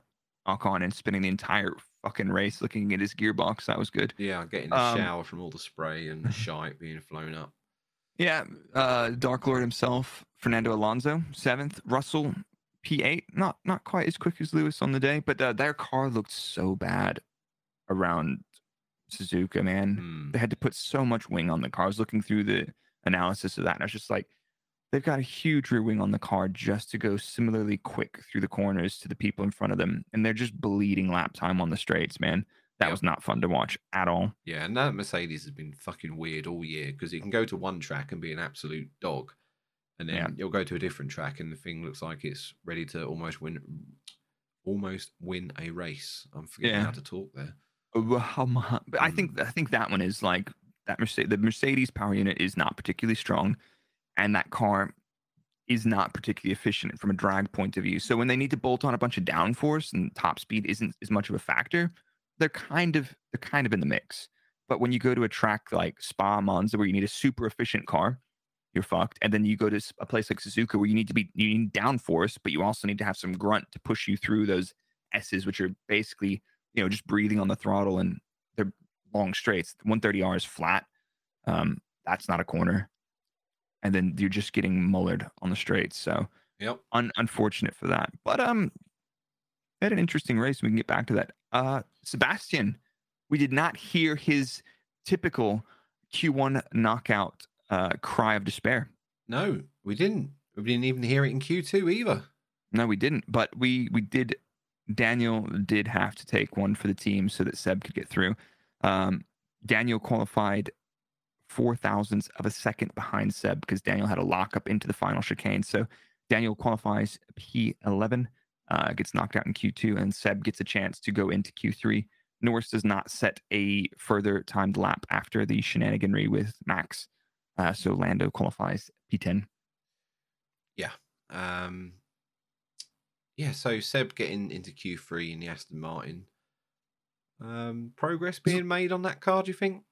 [SPEAKER 3] Ocon and spinning the entire fucking race looking at his gearbox that was good
[SPEAKER 4] Yeah, getting a
[SPEAKER 3] Um,
[SPEAKER 4] shower from all the spray and the shite being flown up.
[SPEAKER 3] Yeah, uh, Dark Lord himself, Fernando Alonso, seventh. Russell, P eight, not not quite as quick as Lewis on the day, but uh, their car looked so bad around Suzuka. Man,
[SPEAKER 4] Hmm.
[SPEAKER 3] they had to put so much wing on the car. I was looking through the analysis of that, and I was just like, they've got a huge rear wing on the car just to go similarly quick through the corners to the people in front of them, and they're just bleeding lap time on the straights. Man, that
[SPEAKER 4] Yep.
[SPEAKER 3] was not fun to watch at all.
[SPEAKER 4] Yeah, and that Mercedes has been fucking weird all year because you can go to one track and be an absolute dog, and then
[SPEAKER 3] Yeah.
[SPEAKER 4] you'll go to a different track and the thing looks like it's ready to almost win, almost win a race. I'm forgetting
[SPEAKER 3] Yeah.
[SPEAKER 4] how to talk there.
[SPEAKER 3] But I think I think that one is like that Mercedes. The Mercedes power unit is not particularly strong, and that car is not particularly efficient from a drag point of view. So when they need to bolt on a bunch of downforce and top speed isn't as much of a factor, they're kind of they're kind of in the mix. But when you go to a track like Spa Monza where you need a super efficient car, you're fucked. And then you go to a place like Suzuka where you need to be you need downforce, but you also need to have some grunt to push you through those S's, which are basically you know just breathing on the throttle and they're long straights. 130R is flat. Um, that's not a corner. And then you're just getting mullered on the straights. So
[SPEAKER 4] Yep.
[SPEAKER 3] un- unfortunate for that. But um, had an interesting race. We can get back to that. Uh, Sebastian, we did not hear his typical Q1 knockout uh, cry of despair.
[SPEAKER 4] No, we didn't. We didn't even hear it in Q2 either.
[SPEAKER 3] No, we didn't. But we we did. Daniel did have to take one for the team so that Seb could get through. Um, Daniel qualified four thousandths of a second behind Seb because Daniel had a lockup into the final chicane. So Daniel qualifies P11, uh, gets knocked out in Q2, and Seb gets a chance to go into Q3. Norris does not set a further timed lap after the shenaniganry with Max. Uh, so Lando qualifies P10.
[SPEAKER 4] Um, yeah, so Seb getting into Q3 in the Aston Martin. Um, progress being made on that car, do you think?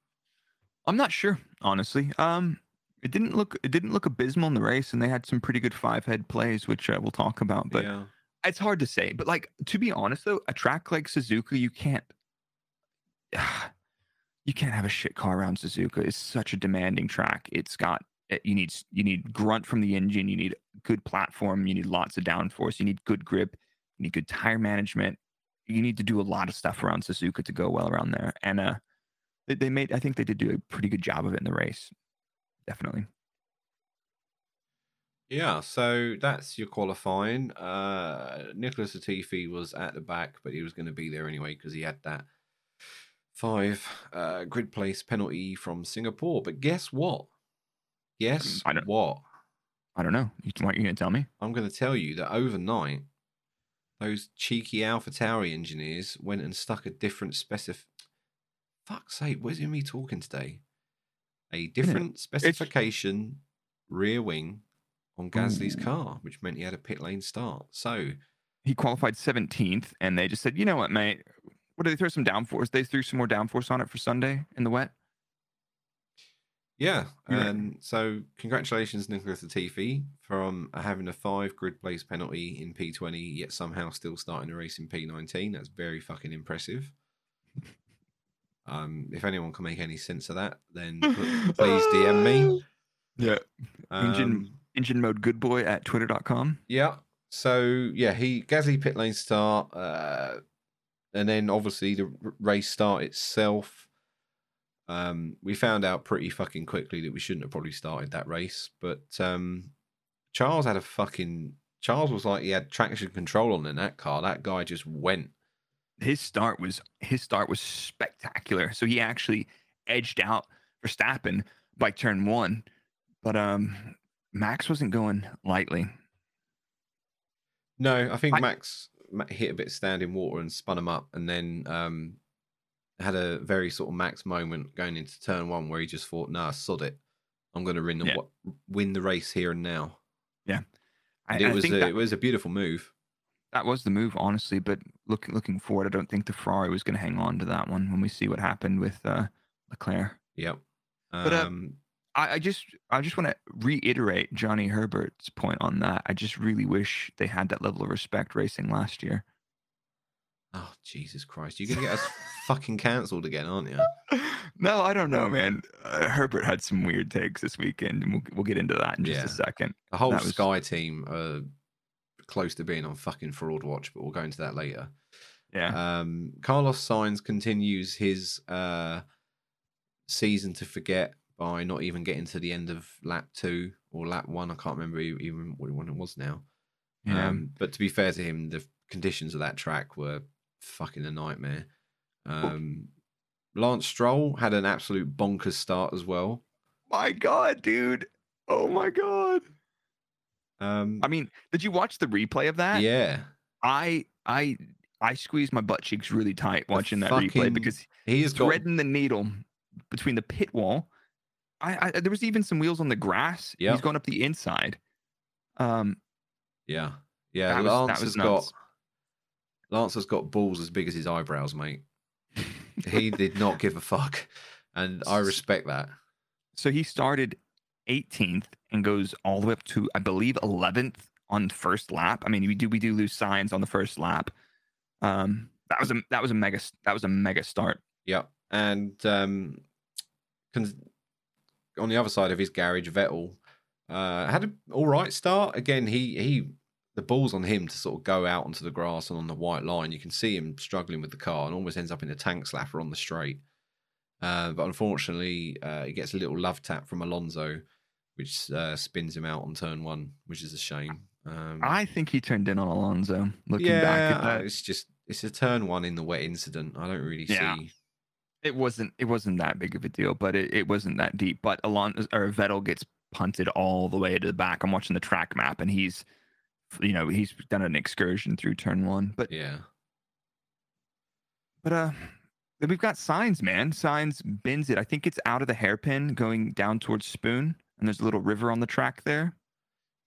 [SPEAKER 3] I'm not sure, honestly. Um, it didn't look it didn't look abysmal in the race, and they had some pretty good five head plays, which uh, we'll talk about. But
[SPEAKER 4] yeah.
[SPEAKER 3] it's hard to say. But like to be honest, though, a track like Suzuka, you can't you can't have a shit car around Suzuka. It's such a demanding track. It's got you need you need grunt from the engine. You need good platform. You need lots of downforce. You need good grip. You need good tire management. You need to do a lot of stuff around Suzuka to go well around there. And uh, they, they made. I think they did do a pretty good job of it in the race. Definitely.
[SPEAKER 4] Yeah, so that's your qualifying. Uh, Nicholas Latifi was at the back, but he was going to be there anyway because he had that five uh, grid place penalty from Singapore. But guess what? Guess
[SPEAKER 3] I don't-
[SPEAKER 4] what?
[SPEAKER 3] I don't know. You, what you gonna tell me?
[SPEAKER 4] I'm going to tell you that overnight, those cheeky Alpha Tauri engineers went and stuck a different specif. Fuck's sake, where's me talking today? A different specification rear wing on Gasly's
[SPEAKER 3] Ooh.
[SPEAKER 4] car, which meant he had a pit lane start. So,
[SPEAKER 3] he qualified 17th and they just said you know what mate what did they throw some downforce they threw some more downforce on it for sunday in the wet
[SPEAKER 4] yeah.
[SPEAKER 3] You're
[SPEAKER 4] so, congratulations, Nicholas Latifi, from having a five grid place penalty in P20, yet somehow still starting the race in P19. That's very fucking impressive. Um, if anyone can make any sense of that, then please DM me.
[SPEAKER 3] yeah engine
[SPEAKER 4] Um,
[SPEAKER 3] engine mode good boy at twitter.com
[SPEAKER 4] Yeah. So yeah, he Gasly pit lane start, uh, and then obviously the race start itself. Um, we found out pretty fucking quickly that we shouldn't have probably started that race, but um, Charles had a fucking Charles was like he had traction control on in that car. That guy just went.
[SPEAKER 3] His start was his start was spectacular. So he actually edged out Verstappen by turn one, but um, Max wasn't going lightly.
[SPEAKER 4] No, I think
[SPEAKER 3] I-
[SPEAKER 4] Max hit a bit of standing water and spun him up, and then um, had a very sort of Max moment going into turn one where he just thought, "Nah, sod it, I'm going to win the
[SPEAKER 3] Yeah.
[SPEAKER 4] win the race here and now."
[SPEAKER 3] Yeah.
[SPEAKER 4] And it
[SPEAKER 3] I
[SPEAKER 4] was a,
[SPEAKER 3] that,
[SPEAKER 4] it was a beautiful move.
[SPEAKER 3] that was the move, honestly. But looking looking forward, I don't think the Ferrari was going to hang on to that one when we see what happened with uh, Leclerc.
[SPEAKER 4] Yep.
[SPEAKER 3] But, uh,
[SPEAKER 4] Um,
[SPEAKER 3] I, I just I just want to reiterate Johnny Herbert's point on that. I just really wish they had that level of respect racing last year.
[SPEAKER 4] Oh Jesus Christ, you're going to get us fucking cancelled again, aren't you?
[SPEAKER 3] no, I don't know, man. Uh, Herbert had some weird takes this weekend, and we'll, we'll get into that in just
[SPEAKER 4] Yeah.
[SPEAKER 3] a second.
[SPEAKER 4] The whole
[SPEAKER 3] That was-
[SPEAKER 4] Sky team are close to being on fucking fraud watch, but we'll go into that later.
[SPEAKER 3] Yeah,
[SPEAKER 4] Um, Carlos Sainz continues his uh, season to forget by not even getting to the end of lap two or lap one. I can't remember even what one it was now.
[SPEAKER 3] yeah.
[SPEAKER 4] Um, but to be fair to him, the conditions of that track were fucking a nightmare. Um, Lance Stroll had an absolute bonkers start as well.
[SPEAKER 3] my God, dude. Oh my God.
[SPEAKER 4] Um,
[SPEAKER 3] I mean, did you watch the replay of that?
[SPEAKER 4] yeah,
[SPEAKER 3] I I I squeezed my butt cheeks really tight watching that replay because
[SPEAKER 4] he got
[SPEAKER 3] threading the needle between the pit wall. I, I there was even some wheels on the grass.
[SPEAKER 4] Yep.
[SPEAKER 3] He's going up the inside. Um,
[SPEAKER 4] yeah, yeah.
[SPEAKER 3] That was- that
[SPEAKER 4] Lance
[SPEAKER 3] was
[SPEAKER 4] has
[SPEAKER 3] nuts.
[SPEAKER 4] got Lance has got balls as big as his eyebrows, mate. he did not give a fuck, and I respect that.
[SPEAKER 3] so he started 18th and goes all the way up to I believe 11th on first lap. I mean, we do we do lose Sainz on the first lap. Um, that was a that was a mega that was a mega start.
[SPEAKER 4] Yep. And um, con- on the other side of his garage, Vettel uh, had an all right start. Again, he he the ball's on him to sort of go out onto the grass and on the white line. You can see him struggling with the car and almost ends up in a tank slapper on the straight. Uh, but unfortunately, uh, he gets a little love tap from Alonso, which uh, spins him out on turn one, which is a shame. Um,
[SPEAKER 3] I think he turned in on Alonso. Looking
[SPEAKER 4] yeah,
[SPEAKER 3] back at that,
[SPEAKER 4] it's just it's a turn one in the wet incident. I don't really
[SPEAKER 3] Yeah.
[SPEAKER 4] see.
[SPEAKER 3] it wasn't it wasn't that big of a deal, but it, it wasn't that deep. But Alonso or Vettel gets punted all the way to the back. I'm watching the track map, and he's, you know, he's done an excursion through turn one. But
[SPEAKER 4] Yeah.
[SPEAKER 3] but uh, we've got Sainz, man. Sainz bends it. I think it's out of the hairpin going down towards Spoon, and there's a little river on the track there.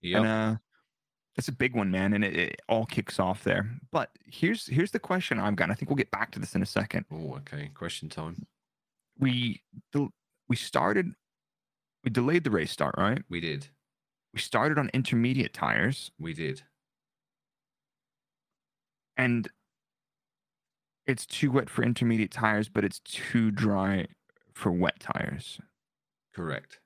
[SPEAKER 4] yeah
[SPEAKER 3] And uh, it's a big one, man, and it, it all kicks off there. But here's here's the question I've got. I think we'll get back to this in a second.
[SPEAKER 4] Oh, okay. Question time.
[SPEAKER 3] We we started we delayed the race start, right?
[SPEAKER 4] We did.
[SPEAKER 3] We started on intermediate tires,
[SPEAKER 4] We did.
[SPEAKER 3] and it's too wet for intermediate tires, but it's too dry for wet tires.
[SPEAKER 4] Correct.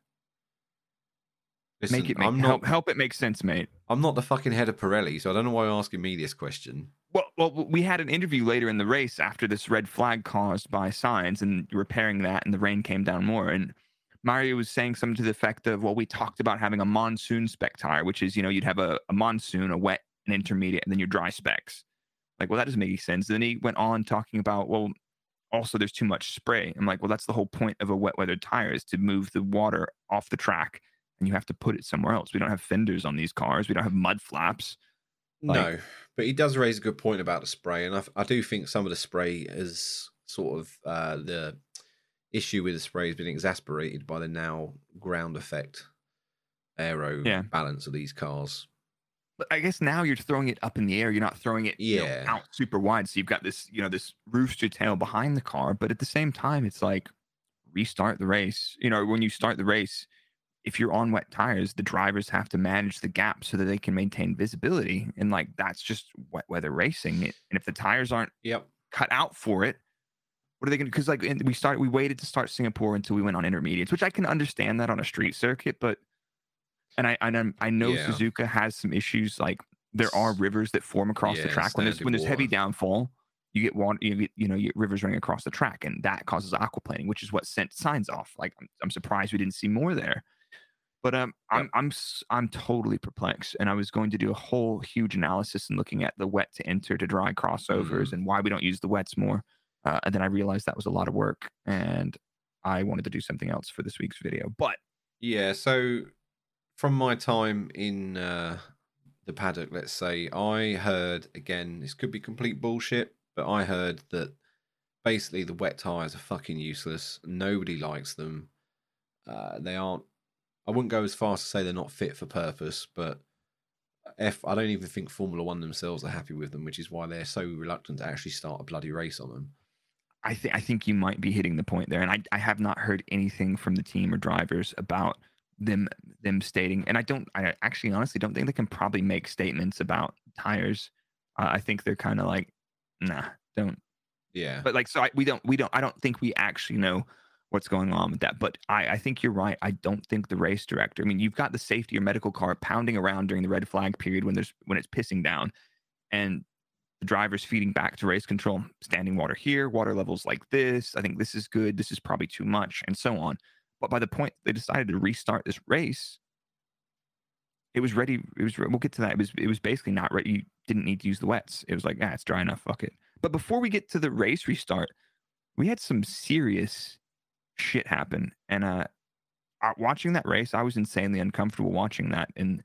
[SPEAKER 3] Make it make
[SPEAKER 4] I'm
[SPEAKER 3] help
[SPEAKER 4] not.
[SPEAKER 3] help it make sense, mate.
[SPEAKER 4] I'm not the fucking head of Pirelli, so I don't know why you're asking me this question.
[SPEAKER 3] Well, well, we had an interview later in the race after this red flag caused by Sainz and repairing that, and the rain came down more. And Mario was saying something to the effect of, "Well, we talked about having a monsoon spec tire, which is, you know, you'd have a, a monsoon, a wet, an intermediate, and then your dry specs." Like, well, that doesn't make any sense. then he went on talking about, well, also there's too much spray. I'm like, well, that's the whole point of a wet weather tire is to move the water off the track, and you have to put it somewhere else. We don't have fenders on these cars. We don't have mud flaps. Like-
[SPEAKER 4] no, but he does raise a good point about the spray, and I, I do think some of the spray is sort of uh, the issue with the spray has been exasperated by the now ground effect aero
[SPEAKER 3] Yeah.
[SPEAKER 4] balance of these cars.
[SPEAKER 3] But I guess now you're throwing it up in the air. You're not throwing it you know, out super wide. So you've got this, you know, this rooster tail behind the car. But at the same time, it's like restart the race. You know, when you start the race, if you're on wet tires, the drivers have to manage the gap so that they can maintain visibility. And like that's just wet weather racing. And if the tires aren't
[SPEAKER 4] Yep.
[SPEAKER 3] cut out for it, what are they going to? Because like in- we started, we waited to start Singapore until we went on intermediates, which I can understand that on a street circuit, but and I and I'm, I know
[SPEAKER 4] Yeah.
[SPEAKER 3] Suzuka has some issues. Like there are rivers that form across the track when there's when there's heavy downfall. you get water, you get, you know, you get rivers running across the track, and that causes aquaplaning, which is what sent Sainz off. Like, I'm, I'm surprised we didn't see more there. But um, I'm I'm s- I'm totally perplexed, and I was going to do a whole huge analysis and looking at the wet to enter to dry crossovers and why we don't use the wets more. Uh, and then I realized that was a lot of work, and I wanted to do something else for this week's video. But
[SPEAKER 4] Yeah, so from my time in uh, the paddock, let's say, I heard again, this could be complete bullshit, but I heard that basically the wet tires are fucking useless. Nobody likes them. Uh, they aren't. I wouldn't go as far as to say they're not fit for purpose, but F. I don't even think Formula One themselves are happy with them, which is why they're so reluctant to actually start a bloody race on them.
[SPEAKER 3] I think I think you might be hitting the point there, and I I have not heard anything from the team or drivers about them them stating, and I don't I actually honestly don't think they can probably make statements about tires. Uh, I think they're kind of like, nah, don't.
[SPEAKER 4] Yeah,
[SPEAKER 3] But like, so I, we don't we don't I don't think we actually know what's going on with that. But I I think you're right. I don't think the race director. I mean, you've got the safety or medical car pounding around during the red flag period when there's when it's pissing down, and the driver's feeding back to race control, standing water here, water levels like this. I think this is good. This is probably too much, and so on. But by the point they decided to restart this race, it was ready. It was. We'll get to that. It was. It was basically not ready. You didn't need to use the wets. It was like, ah, it's dry enough. Fuck it. But before we get to the race restart, we had some serious shit happen. And uh, watching that race, I was insanely uncomfortable watching that. And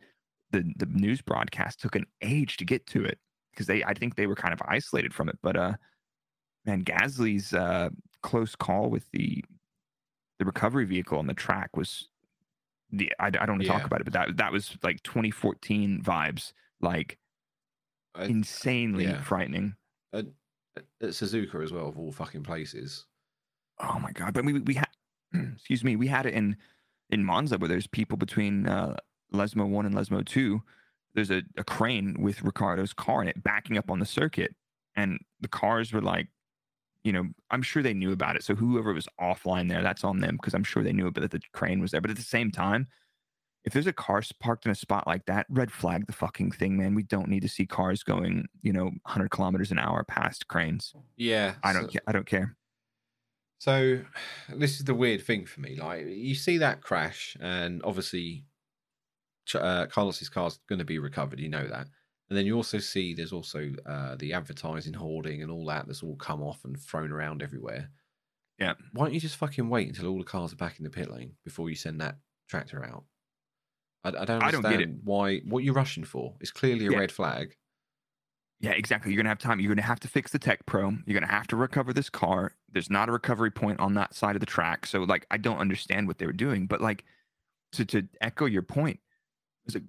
[SPEAKER 3] the the news broadcast took an age to get to it because they I think they were kind of isolated from it. But uh, man, Gasly's uh close call with the the recovery vehicle on the track was the I, I don't want to talk about it, but that that was like 2014 vibes, like
[SPEAKER 4] I-
[SPEAKER 3] insanely
[SPEAKER 4] yeah.
[SPEAKER 3] frightening.
[SPEAKER 4] at, at Suzuka as well, of all fucking places.
[SPEAKER 3] Oh my god! But we we had excuse me, we had it in in Monza where there's people between uh, Lesmo one and Lesmo two. There's a, a crane with Ricciardo's car in it backing up on the circuit, and the cars were like, you know, I'm sure they knew about it. So whoever was offline there, that's on them because I'm sure they knew about that the crane was there. But at the same time, if there's a car parked in a spot like that, red flag the fucking thing, man. We don't need to see cars going, you know, 100 kilometers an hour past cranes.
[SPEAKER 4] Yeah,
[SPEAKER 3] I don't,
[SPEAKER 4] so-
[SPEAKER 3] I don't care.
[SPEAKER 4] So this is the weird thing for me. Like you see that crash, and obviously, uh, Carlos's car's going to be recovered. You know that, and then you also see there's also uh, the advertising hoarding and all that that's all come off and thrown around everywhere.
[SPEAKER 3] Yeah.
[SPEAKER 4] Why don't you just fucking wait until all the cars are back in the pit lane before you send that tractor out? I, I don't
[SPEAKER 3] I don't get it.
[SPEAKER 4] why. What you're rushing for? It's clearly a
[SPEAKER 3] Yeah.
[SPEAKER 4] red flag.
[SPEAKER 3] Yeah, exactly. You're gonna have time. You're gonna have to fix the TecPro. You're gonna have to recover this car. There's not a recovery point on that side of the track. So like, I don't understand what they were doing. But like, to to echo your point, was like,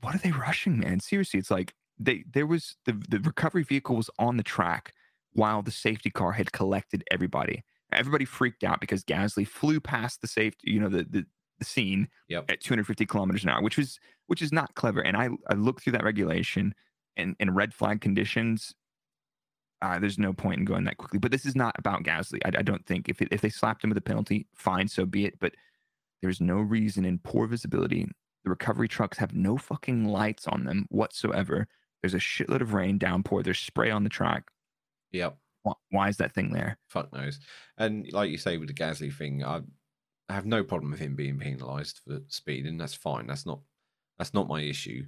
[SPEAKER 3] what are they rushing, man? Seriously, it's like they there was the the recovery vehicle was on the track while the safety car had collected everybody. Everybody freaked out because Gasly flew past the safety, you know, the the, the scene
[SPEAKER 4] Yep.
[SPEAKER 3] at 250 kilometers an hour, which was which is not clever. And I I looked through that regulation, and in red flag conditions, uh, there's no point in going that quickly. But this is not about Gasly. I, I don't think if it, if they slapped him with a penalty, fine, so be it. But there's no reason in poor visibility. The recovery trucks have no fucking lights on them whatsoever. There's a shitload of rain downpour. There's spray on the track.
[SPEAKER 4] Yep.
[SPEAKER 3] Why, why is that thing there?
[SPEAKER 4] Fuck knows. And like you say with the Gasly thing, I, I have no problem with him being penalised for speed, and that's fine. That's not that's not my issue.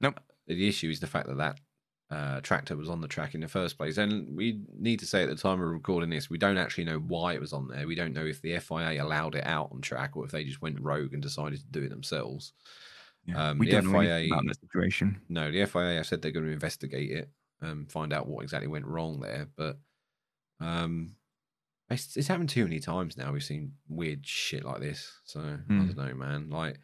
[SPEAKER 3] Nope.
[SPEAKER 4] The issue is the fact that that uh, tractor was on the track in the first place, and we need to say at the time of recording this, we don't actually know why it was on there. We don't know if the FIA allowed it out on track or if they just went rogue and decided to do it themselves. Um,
[SPEAKER 3] we
[SPEAKER 4] the
[SPEAKER 3] don't know anything about the situation.
[SPEAKER 4] no, the FIA have said they're going to investigate it and find out what exactly went wrong there. But um, it's, it's happened too many times now. We've seen weird shit like this. So I
[SPEAKER 3] Hmm.
[SPEAKER 4] don't know, man. Like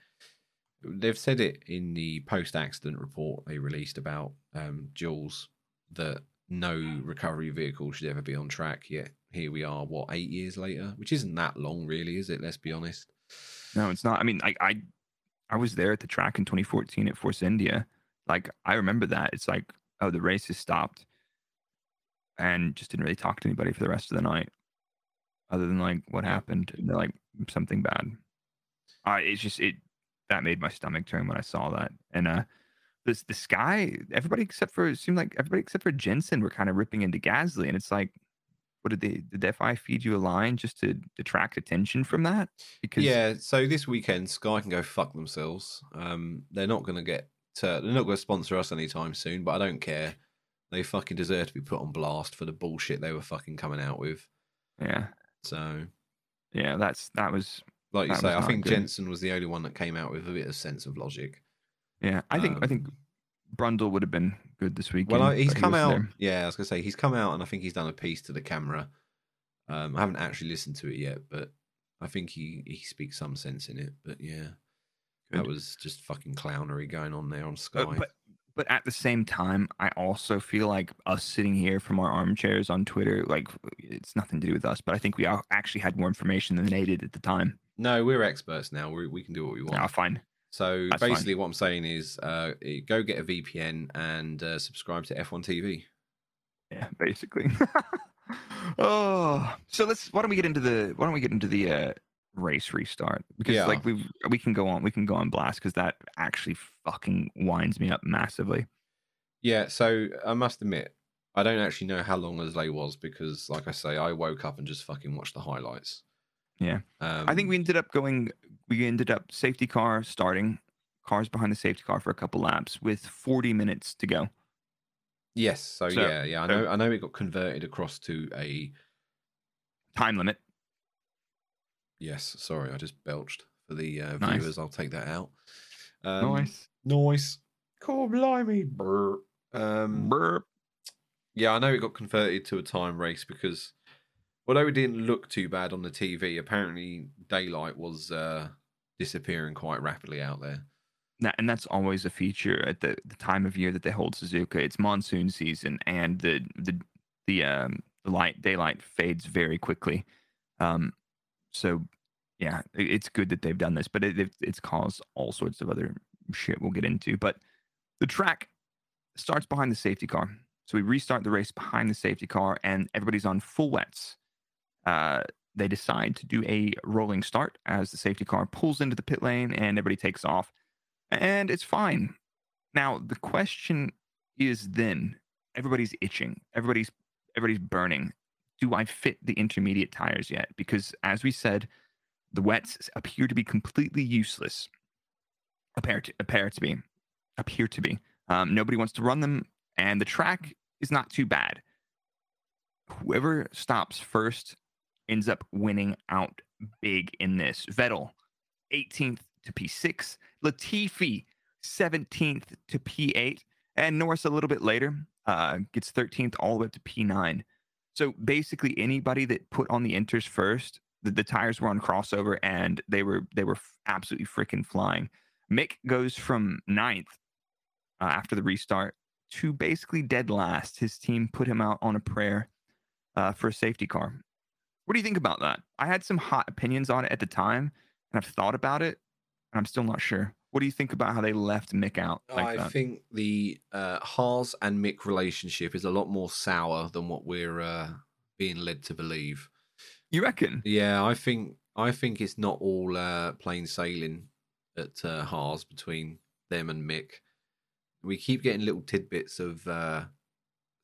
[SPEAKER 4] they've said it in the post-accident report they released about um, Jules that no recovery vehicle should ever be on track. Yet here we are, what eight years later, which isn't that long, really, is it? Let's be honest.
[SPEAKER 3] No, it's not. I mean, like I, I was there at the track in 2014 at Force India. Like I remember that. It's like, oh, the race has stopped, and just didn't really talk to anybody for the rest of the night, other than like what happened. And they're like something bad. Uh, it's just it that made my stomach turn when I saw that. And uh, this the sky, everybody except for it seemed like everybody except for Jenson were kind of ripping into Gasly, and it's like, what did they did the FI feed you a line just to detract attention from that? Because
[SPEAKER 4] yeah, so this weekend Sky can go fuck themselves. Um, they're not going to get to, they're not going to sponsor us anytime soon, but I don't care. They fucking deserve to be put on blast for the bullshit they were fucking coming out with.
[SPEAKER 3] yeah,
[SPEAKER 4] So,
[SPEAKER 3] yeah, that's that was
[SPEAKER 4] like you
[SPEAKER 3] That
[SPEAKER 4] say, I think
[SPEAKER 3] good.
[SPEAKER 4] Jenson was the only one that came out with a bit of sense of logic.
[SPEAKER 3] yeah. I think I think
[SPEAKER 4] Um,
[SPEAKER 3] Brundle would have been good this weekend.
[SPEAKER 4] Well, he's
[SPEAKER 3] but he
[SPEAKER 4] come out.
[SPEAKER 3] there.
[SPEAKER 4] Yeah, I was gonna say he's come out, and I think he's done a piece to the camera. Um, I haven't actually listened to it yet, but I think he he speaks some sense in it. But yeah, that was just fucking clownery going on there on Sky.
[SPEAKER 3] Uh, but but at the same time, I also feel like us sitting here from our armchairs on Twitter, like it's nothing to do with us. But I think we actually had more information than they did at the time.
[SPEAKER 4] no, we're experts now. We we can do what we want.
[SPEAKER 3] Ah, fine.
[SPEAKER 4] so
[SPEAKER 3] that's fine.
[SPEAKER 4] basically, what I'm saying is, uh, go get a VPN and uh, subscribe to F1 TV.
[SPEAKER 3] Yeah, basically. oh, so let's. Why don't we get into the? Why don't we get into the uh, race restart? Because
[SPEAKER 4] Yeah.
[SPEAKER 3] like we we can go on we can go on blast because that actually fucking winds me up massively.
[SPEAKER 4] Yeah, so I must admit, I don't actually know how long delay was because, like I say, I woke up and just fucking watched the highlights.
[SPEAKER 3] Yeah.
[SPEAKER 4] Um,
[SPEAKER 3] I think we ended up going. We ended up safety car starting, cars behind the safety car for a couple laps with 40 minutes to go.
[SPEAKER 4] Yes. So,
[SPEAKER 3] So-
[SPEAKER 4] yeah, yeah. I
[SPEAKER 3] so-
[SPEAKER 4] know. I know it got converted across to a.
[SPEAKER 3] Time limit.
[SPEAKER 4] Yes. Sorry, I just belched for the uh,
[SPEAKER 3] Nice.
[SPEAKER 4] viewers. I'll take that out. Um,
[SPEAKER 3] nice.
[SPEAKER 4] Nice. Cool, blimey. Brr. Um,
[SPEAKER 3] Burp.
[SPEAKER 4] yeah, I know it got converted to a time race because, although it didn't look too bad on the TV, apparently daylight was uh, disappearing quite rapidly out there.
[SPEAKER 3] That, and that's always a feature at the, the time of year that they hold Suzuka. It's monsoon season, and the the the um the light daylight fades very quickly. Um, so yeah, it- it's good that they've done this, but it, it it's caused all sorts of other shit we'll get into. But the track starts behind the safety car, so we restart the race behind the safety car, and everybody's on full wets. Uh, they decide to do a rolling start as the safety car pulls into the pit lane and everybody takes off and it's fine. Now the question is then everybody's itching, everybody's everybody's burning. Do I fit the intermediate tires yet? Because as we said, the wets appear to be completely useless. Appear to appear to be, appear to be. Um, nobody wants to run them, and the track is not too bad. Whoever stops first ends up winning out big in this. Vettel, 18th to P6. Latifi, 17th to P8. And Norris a little bit later uh, gets 13th all the way up to P9. So basically, anybody that put on the inters first, the, the tires were on crossover and they were they were absolutely freaking flying. Mick goes from ninth uh, after the restart to basically dead last. His team put him out on a prayer uh, for a safety car. What do you think about that? I had some hot opinions on it at the time, and I've thought about it, and I'm still not sure. What do you think about how they left Mick out like
[SPEAKER 4] I
[SPEAKER 3] that?
[SPEAKER 4] think the uh, Haas and Mick relationship is a lot more sour than what we're uh, being led to believe.
[SPEAKER 3] you reckon?
[SPEAKER 4] Yeah, I think I think it's not all uh, plain sailing at uh, Haas between them and Mick. We keep getting little tidbits of uh,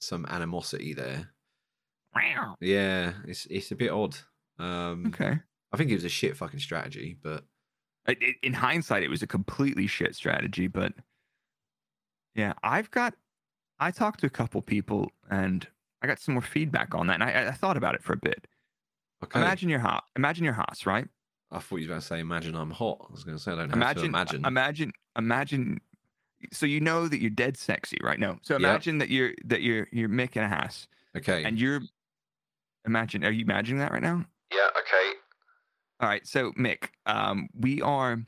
[SPEAKER 4] some animosity there.
[SPEAKER 3] Wow.
[SPEAKER 4] Yeah, it's it's a bit odd. Um,
[SPEAKER 3] Okay.
[SPEAKER 4] I think it was a shit fucking strategy, but
[SPEAKER 3] In hindsight, it was a completely shit strategy, but yeah, I've got. I talked to a couple people, and I got some more feedback on that, and I, I thought about it for a bit.
[SPEAKER 4] okay.
[SPEAKER 3] Imagine you're hot. Imagine you're Haas, right?
[SPEAKER 4] I thought you were going to say, "Imagine I'm hot." I was going to say, "I don't have
[SPEAKER 3] imagine,
[SPEAKER 4] to imagine."
[SPEAKER 3] imagine, imagine. So you know that you're dead sexy, right? No. So
[SPEAKER 4] Yep.
[SPEAKER 3] imagine that you're that you're you're Mick and a Haas,
[SPEAKER 4] okay.
[SPEAKER 3] and you're. Imagine. Are you imagining that right now?
[SPEAKER 4] yeah. Okay.
[SPEAKER 3] All right. So Mick, um, we are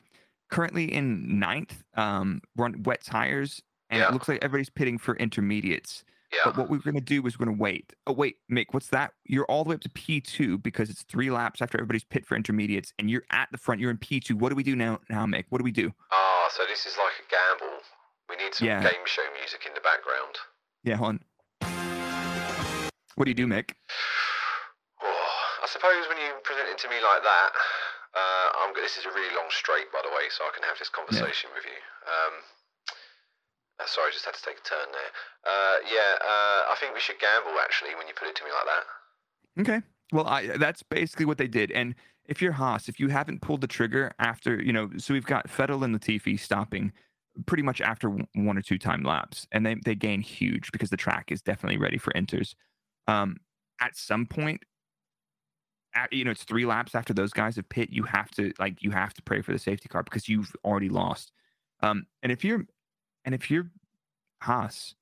[SPEAKER 3] currently in ninth. Um, we're on wet tires, and
[SPEAKER 4] Yeah.
[SPEAKER 3] it looks like everybody's pitting for intermediates.
[SPEAKER 4] Yeah.
[SPEAKER 3] But what we're going to do is we're going to wait. Oh, wait, Mick, what's that? You're all the way up to P2 because it's three laps after everybody's pit for intermediates, and you're at the front. You're in P2. What do we do now, now, Mick? What do we do?
[SPEAKER 4] Ah, so this is like a gamble. We need some
[SPEAKER 3] Yeah.
[SPEAKER 4] game show music in the background.
[SPEAKER 3] Yeah, hold on. What do you do, Mick?
[SPEAKER 4] Oh, I suppose when you present it to me like that, uh, I'm. This is a really long straight, by the way, so I can have this conversation with you. Um, uh, sorry, I just had to take a turn there. Uh, yeah, uh, I think we should gamble actually when you put it to me like that.
[SPEAKER 3] Okay. Well, I, that's basically what they did. And if you're Haas, if you haven't pulled the trigger after, you know, so we've got Vettel and Latifi stopping pretty much after one or two time laps, and they they gain huge because the track is definitely ready for inters. Um, at some point, at, you know, it's three laps after those guys have pit. You have to like you have to pray for the safety car because you've already lost. Um, and if you're and if you're Haas,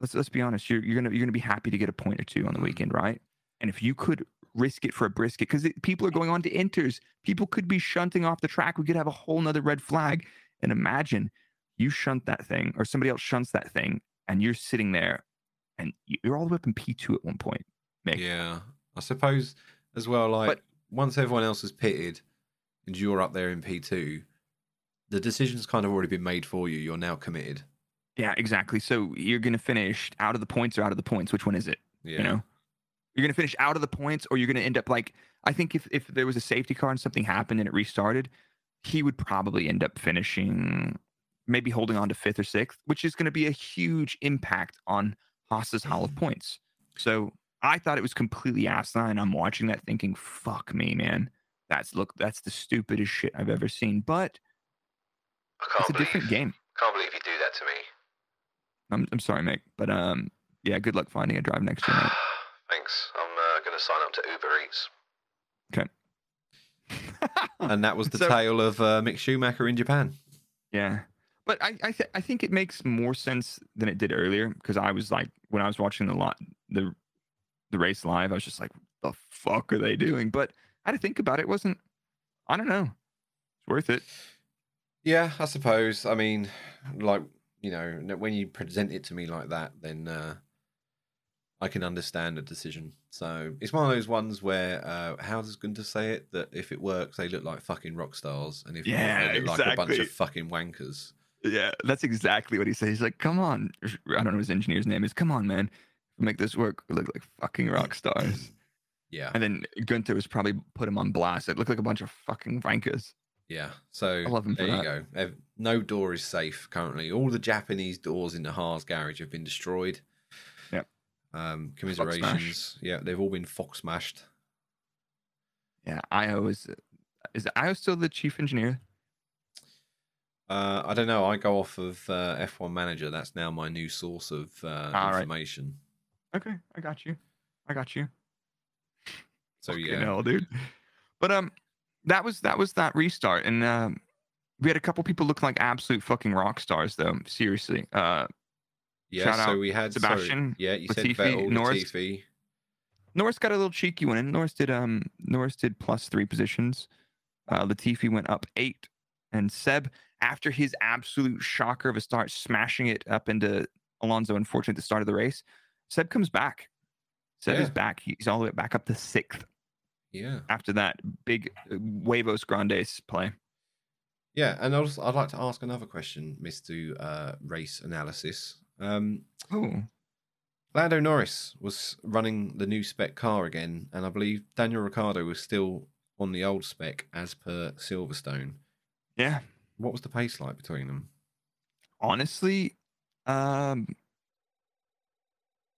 [SPEAKER 3] let's let's be honest, you're you're gonna you're gonna be happy to get a point or two on the mm-hmm. weekend, right? And if you could risk it for a brisket, because people are going on to inters, people could be shunting off the track. We could have a whole nother red flag. And imagine you shunt that thing, or somebody else shunts that thing, and you're sitting there, and you're all the way up in P two at one point. Mick.
[SPEAKER 4] Yeah, I suppose as well. Like
[SPEAKER 3] But-
[SPEAKER 4] once everyone else has pitted, and you're up there in P two, the decision's kind of already been made for you. You're now committed.
[SPEAKER 3] Yeah, exactly. So you're gonna finish out of the points or out of the points. Which one is it?
[SPEAKER 4] Yeah.
[SPEAKER 3] You know, you're gonna finish out of the points, or you're gonna end up like I think if if there was a safety car and something happened and it restarted, he would probably end up finishing maybe holding on to fifth or sixth, which is going to be a huge impact on Haas's haul of mm-hmm. Points. So I thought it was completely asinine. I'm watching that thinking, fuck me, man. That's look, that's the stupidest shit I've ever seen. But
[SPEAKER 4] I
[SPEAKER 3] it's
[SPEAKER 4] can't
[SPEAKER 3] a
[SPEAKER 4] believe.
[SPEAKER 3] different game.
[SPEAKER 4] Can't believe you do that to me.
[SPEAKER 3] I'm, I'm sorry, Mick, but um, yeah, good luck finding a drive next year, mate.
[SPEAKER 4] Thanks. I'm uh, going to sign up to Uber Eats.
[SPEAKER 3] Okay.
[SPEAKER 4] And that was the
[SPEAKER 3] So-
[SPEAKER 4] tale of uh, Mick Schumacher in Japan.
[SPEAKER 3] Yeah. But I I, th- I think it makes more sense than it did earlier because I was like when I was watching the lot the the race live, I was just like, the fuck are they doing? But I had to think about it. it wasn't I don't know. It's worth it.
[SPEAKER 4] Yeah, I suppose. I mean, like you know, when you present it to me like that, then uh, I can understand the decision. So it's one of those ones where uh, how does Gunter say it? That if it works, they look like fucking rock stars, and if not,
[SPEAKER 3] Yeah,
[SPEAKER 4] they look like a bunch of fucking wankers.
[SPEAKER 3] Yeah, that's exactly what he says. He's like, come on. I don't know his engineer's name is. Come on, man. Make this work. We look like fucking rock stars.
[SPEAKER 4] Yeah,
[SPEAKER 3] and then Gunther was probably put him on blast. It looked like a bunch of fucking wankers.
[SPEAKER 4] Yeah. So
[SPEAKER 3] I love him for
[SPEAKER 4] there you
[SPEAKER 3] that.
[SPEAKER 4] go. No door is safe currently. All the Japanese doors in the Haas garage have been destroyed.
[SPEAKER 3] Yeah.
[SPEAKER 4] Um, commiserations. Yeah, they've all been fox smashed.
[SPEAKER 3] Yeah, Ayao is is Ayao still the chief engineer?
[SPEAKER 4] Uh, I don't know. I go off of uh, F1 Manager. That's now my new source of uh,
[SPEAKER 3] right.
[SPEAKER 4] information.
[SPEAKER 3] Okay, I got you. I got you.
[SPEAKER 4] So
[SPEAKER 3] Fucking
[SPEAKER 4] yeah,
[SPEAKER 3] hell, dude. But um, that was that was that restart, and um, we had a couple people looking like absolute fucking rock stars, though. Seriously. Uh,
[SPEAKER 4] yeah. So we had
[SPEAKER 3] Sebastian,
[SPEAKER 4] yeah, you said
[SPEAKER 3] Latifi,
[SPEAKER 4] Vettel,
[SPEAKER 3] Norris.
[SPEAKER 4] Latifi.
[SPEAKER 3] Norris got a little cheeky one, and Norris did um Norris did plus three positions. Uh, Latifi went up eight, and Seb, after his absolute shocker of a start, smashing it up into Alonso, unfortunately at the start of the race, Seb comes back. Seb is back. He's all the way back up to sixth
[SPEAKER 4] Yeah,
[SPEAKER 3] after that big uh, huevos grandes play.
[SPEAKER 4] yeah. And I'd, I'd like to ask another question, Mister uh, Race Analysis. Um,
[SPEAKER 3] Oh,
[SPEAKER 4] Lando Norris was running the new spec car again, and I believe Daniel Ricciardo was still on the old spec as per Silverstone.
[SPEAKER 3] yeah.
[SPEAKER 4] What was the pace like between them?
[SPEAKER 3] Honestly, um,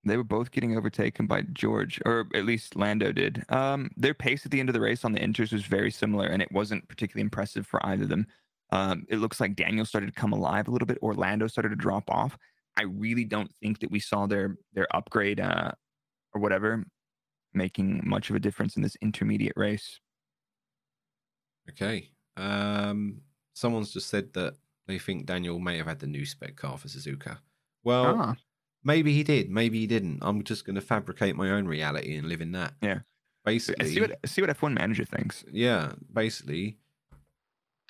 [SPEAKER 3] they were both getting overtaken by George, or at least Lando did. Um, their pace at the end of the race on the inters was very similar, and it wasn't particularly impressive for either of them. Um, it looks like Daniel started to come alive a little bit. or Lando started to drop off. I really don't think that we saw their their upgrade uh, or whatever making much of a difference in this intermediate race.
[SPEAKER 4] Okay. Um, someone's just said that they think Daniel may have had the new spec car for Suzuka. Well,
[SPEAKER 3] Ah,
[SPEAKER 4] maybe he did, maybe he didn't. I'm just going to fabricate my own reality and live in that.
[SPEAKER 3] Yeah.
[SPEAKER 4] Basically,
[SPEAKER 3] see what see what F1 manager thinks.
[SPEAKER 4] yeah, basically.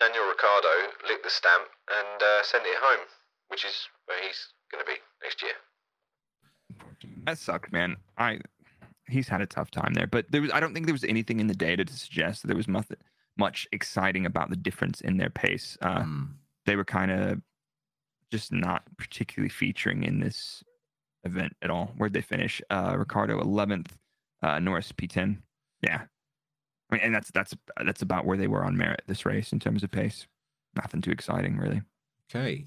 [SPEAKER 4] Daniel Ricciardo licked the stamp and uh, sent it home, which is where he's going to be next year.
[SPEAKER 3] That sucked, man. I he's had a tough time there, but there was I don't think there was anything in the data to suggest that there was much much exciting about the difference in their pace. Uh,
[SPEAKER 4] Hmm.
[SPEAKER 3] They were kind of just not particularly featuring in this event at all. Where'd they finish? Uh, Ricciardo 11th, uh, Norris P10. Yeah, I mean, and that's that's that's about where they were on merit this race in terms of pace. Nothing too exciting, really.
[SPEAKER 4] Okay.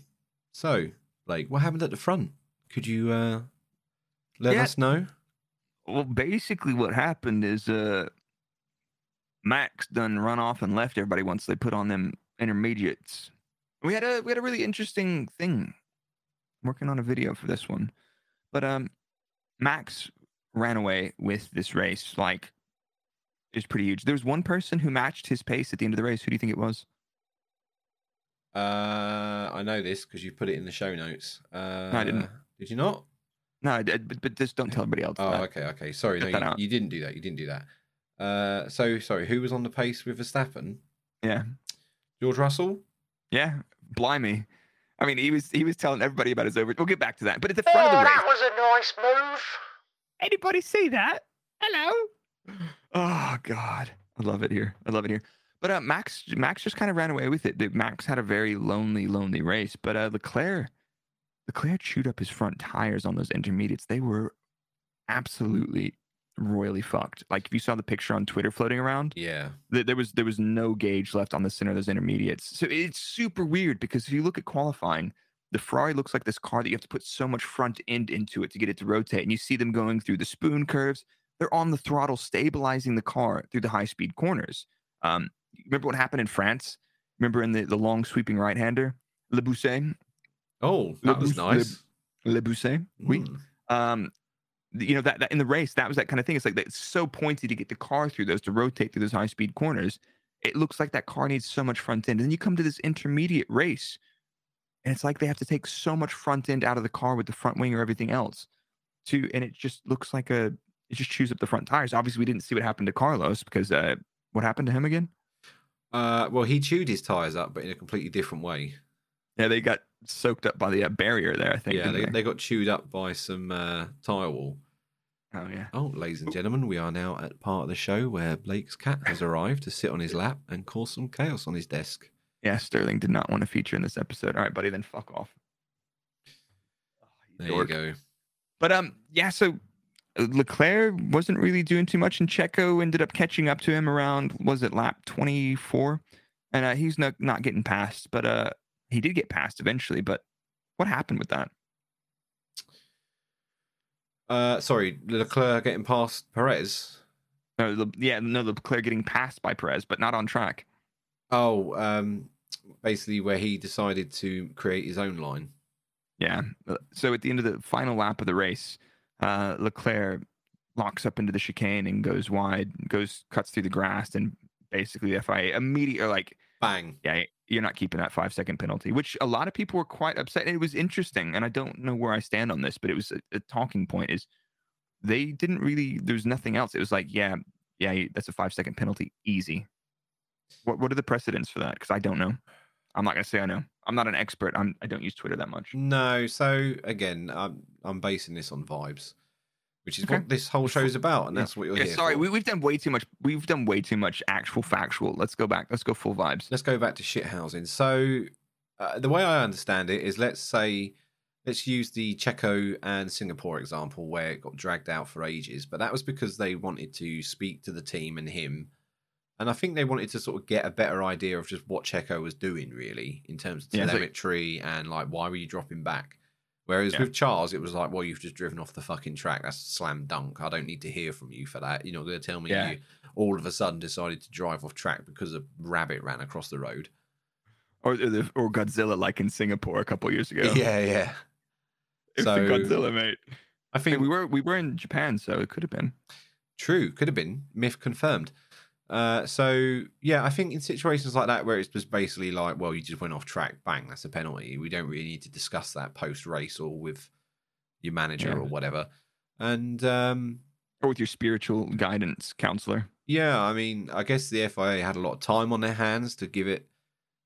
[SPEAKER 4] So like, What happened at the front? Could you uh, let
[SPEAKER 3] Yeah.
[SPEAKER 4] us know?
[SPEAKER 3] Well, basically, what happened is uh, Max done run off and left everybody once they put on them intermediates. We had a we had a really interesting thing. working on a video for this one, but um, Max ran away with this race. Like, it was pretty huge. There was one person who matched his pace at the end of the race. Who do you think it was?
[SPEAKER 4] Uh, I know this because you put it in the show notes. Uh,
[SPEAKER 3] I didn't.
[SPEAKER 4] Did you not?
[SPEAKER 3] No, I did, but, but just don't tell everybody else.
[SPEAKER 4] Oh,
[SPEAKER 3] that.
[SPEAKER 4] okay, okay. Sorry, no, you, you didn't do that. You didn't do that. Uh, so sorry. Who was on the pace with Verstappen?
[SPEAKER 3] Yeah,
[SPEAKER 4] George Russell.
[SPEAKER 3] yeah. Blimey. I mean, he was he was telling everybody about his over. We'll get back to that. But at the front of the race,
[SPEAKER 5] was a nice move.
[SPEAKER 3] Anybody see that? Hello. Oh God, I love it here. I love it here. But uh, Max, Max just kind of ran away with it. Max had a very lonely, lonely race. But uh, Leclerc, Leclerc chewed up his front tires on those intermediates. They were absolutely royally fucked. Like if you saw the picture on Twitter floating around,
[SPEAKER 4] Yeah.
[SPEAKER 3] th- there was there was no gauge left on the center of those intermediates. So it's super weird because if you look at qualifying, the Ferrari looks like this car that you have to put so much front end into it to get it to rotate. And you see them going through the spoon curves. They're on the throttle, stabilizing the car through the high speed corners. Um, remember what happened in France? Remember in the, the long sweeping right hander, Le Beausset,
[SPEAKER 4] Oh, that was
[SPEAKER 3] Lebus- Le-
[SPEAKER 4] nice.
[SPEAKER 3] Le Beausset. Oui
[SPEAKER 4] Mm.
[SPEAKER 3] um you know that, that in the race that was that kind of thing it's like that- it's so pointy to get the car through those to rotate through those high speed corners it looks like that car needs so much front end and then you come to this intermediate race and it's like they have to take so much front end out of the car with the front wing or everything else to and it just looks like a it just chews up the front tires obviously we didn't see what happened to carlos because uh what happened to him again
[SPEAKER 4] Uh, well, he chewed his tires up, but in a completely different way.
[SPEAKER 3] yeah they got soaked up by the uh, barrier there i think
[SPEAKER 4] Yeah,
[SPEAKER 3] didn't
[SPEAKER 4] they, they got chewed up by some uh, tire wall.
[SPEAKER 3] Oh yeah
[SPEAKER 4] Oh, ladies and gentlemen, we are now at part of the show where Blake's cat has arrived to sit on his lap and cause some chaos on his desk.
[SPEAKER 3] yeah sterling did not want to feature in this episode all right buddy then fuck off
[SPEAKER 4] There
[SPEAKER 3] dork.
[SPEAKER 4] you go.
[SPEAKER 3] But um, yeah. So uh, Leclerc wasn't really doing too much, and Checo ended up catching up to him around was it lap twenty four, and uh, he's not not getting past, but uh, he did get past eventually. But what happened with that?
[SPEAKER 4] Uh, sorry, Leclerc getting past Perez.
[SPEAKER 3] No, the, yeah, no, Leclerc getting passed by Perez, but not on track.
[SPEAKER 4] Oh, um, basically where he decided to create his own line.
[SPEAKER 3] Yeah. uh, So at the end of the final lap of the race, uh, Leclerc locks up into the chicane and goes wide, goes cuts through the grass, and basically the FIA immediately like,
[SPEAKER 4] Bang.
[SPEAKER 3] yeah, you're not keeping that five second penalty, which a lot of people were quite upset. It was interesting, and I don't know where I stand on this, but it was a, a talking point. Is they didn't really? There's nothing else. It was like, yeah, yeah, that's a five second penalty, easy. What what are the precedents for that? Because I don't know. I'm not gonna say I know. I'm not an expert. I'm I don't use Twitter that much.
[SPEAKER 4] No, so again, I'm I'm basing this on vibes, which is
[SPEAKER 3] Okay.
[SPEAKER 4] what this whole show's about, and that's what you're
[SPEAKER 3] Yeah,
[SPEAKER 4] here
[SPEAKER 3] sorry,
[SPEAKER 4] for.
[SPEAKER 3] we, we've done way too much. We've done way too much actual factual. Let's go back. Let's go full vibes.
[SPEAKER 4] Let's go back to shithousing. So, uh, the way I understand it is, let's say, let's use the Checo and Singapore example where it got dragged out for ages, but that was because they wanted to speak to the team and him, and I think they wanted to sort of get a better idea of just what Checo was doing, really, in terms of
[SPEAKER 3] Yeah, so-
[SPEAKER 4] telemetry and like why were you dropping back. Whereas
[SPEAKER 3] Yeah.
[SPEAKER 4] with Charles, it was like, well, you've just driven off the fucking track. That's a slam dunk. I don't need to hear from you for that. You're not going to tell me
[SPEAKER 3] Yeah.
[SPEAKER 4] you all of a sudden decided to drive off track because a rabbit ran across the road.
[SPEAKER 3] Or or the- or Godzilla, like in Singapore a couple years ago.
[SPEAKER 4] Yeah, yeah.
[SPEAKER 3] It's
[SPEAKER 4] So-
[SPEAKER 3] the Godzilla, mate.
[SPEAKER 4] I
[SPEAKER 3] I
[SPEAKER 4] think
[SPEAKER 3] mean, we were we were in Japan, so it could have been.
[SPEAKER 4] true. Could have been myth confirmed. Uh, so yeah, I think in situations like that where it's just basically like, well, you just went off track, bang, that's a penalty. We don't really need to discuss that post race or with your manager
[SPEAKER 3] Yeah.
[SPEAKER 4] or whatever. And um,
[SPEAKER 3] Or with your spiritual guidance counselor.
[SPEAKER 4] yeah, I mean, I guess the FIA had a lot of time on their hands to give it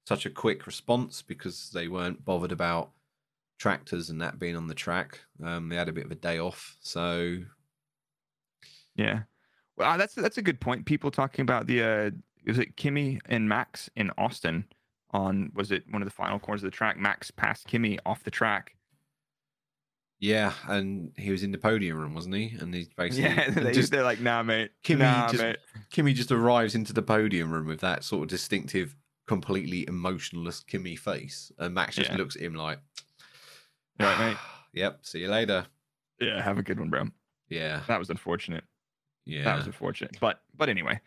[SPEAKER 4] such a quick response because they weren't bothered about tractors and that being on the track. Um, they had a bit of a day off, so
[SPEAKER 3] Yeah. Well, that's that's a good point. People talking about the uh is it Kimi and Max in Austin on was it one of the final corners of the track? Max passed Kimi off the track.
[SPEAKER 4] Yeah, and he was in the podium room, wasn't he? And he's basically
[SPEAKER 3] Yeah, they,
[SPEAKER 4] just
[SPEAKER 3] they're like, nah, mate.
[SPEAKER 4] Kimi
[SPEAKER 3] nah,
[SPEAKER 4] just
[SPEAKER 3] mate.
[SPEAKER 4] Kimi just arrives into the podium room with that sort of distinctive, completely emotionless Kimi face, and Max just
[SPEAKER 3] Yeah.
[SPEAKER 4] looks at him like,
[SPEAKER 3] All right, mate.
[SPEAKER 4] yep. See you later.
[SPEAKER 3] Yeah, have a good one, bro.
[SPEAKER 4] Yeah.
[SPEAKER 3] That was unfortunate.
[SPEAKER 4] Yeah.
[SPEAKER 3] That was unfortunate. But but anyway.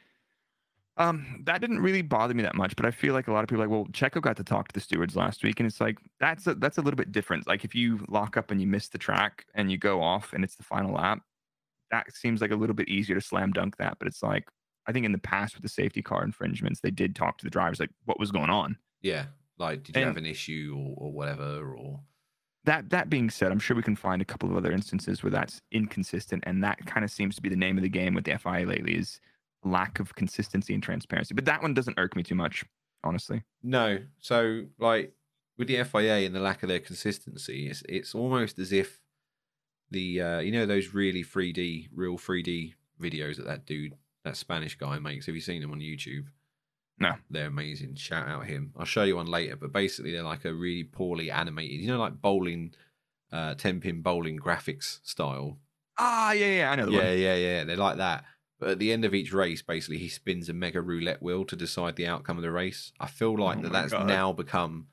[SPEAKER 3] Um, that didn't really bother me that much, but I feel like a lot of people are like, well, Checo got to talk to the stewards last week, and it's like that's a, that's a little bit different. Like if you lock up and you miss the track and you go off and it's the final lap, that seems like a little bit easier to slam dunk that. But it's like I think in the past with the safety car infringements, they did talk to the drivers like what was going on.
[SPEAKER 4] yeah. Like, did you
[SPEAKER 3] And-
[SPEAKER 4] have an issue or, or whatever? Or
[SPEAKER 3] That that being said, I'm sure we can find a couple of other instances where that's inconsistent, and that kind of seems to be the name of the game with the FIA lately is lack of consistency and transparency. But that one doesn't irk me too much, honestly.
[SPEAKER 4] no. So, like with the FIA and the lack of their consistency, it's it's almost as if the uh, you know those really 3D, real 3D videos that that dude, that Spanish guy makes. Have you seen them on YouTube?
[SPEAKER 3] No.
[SPEAKER 4] They're amazing. Shout out him. I'll show you one later. But basically, they're like a really poorly animated, you know, like bowling, uh, ten pin bowling graphics style.
[SPEAKER 3] Ah, yeah, yeah, I know the
[SPEAKER 4] Yeah,
[SPEAKER 3] one.
[SPEAKER 4] yeah, yeah. They're like that. But at the end of each race, basically, he spins a mega roulette wheel to decide the outcome of the race. I feel like
[SPEAKER 3] Oh
[SPEAKER 4] that that's
[SPEAKER 3] God.
[SPEAKER 4] now become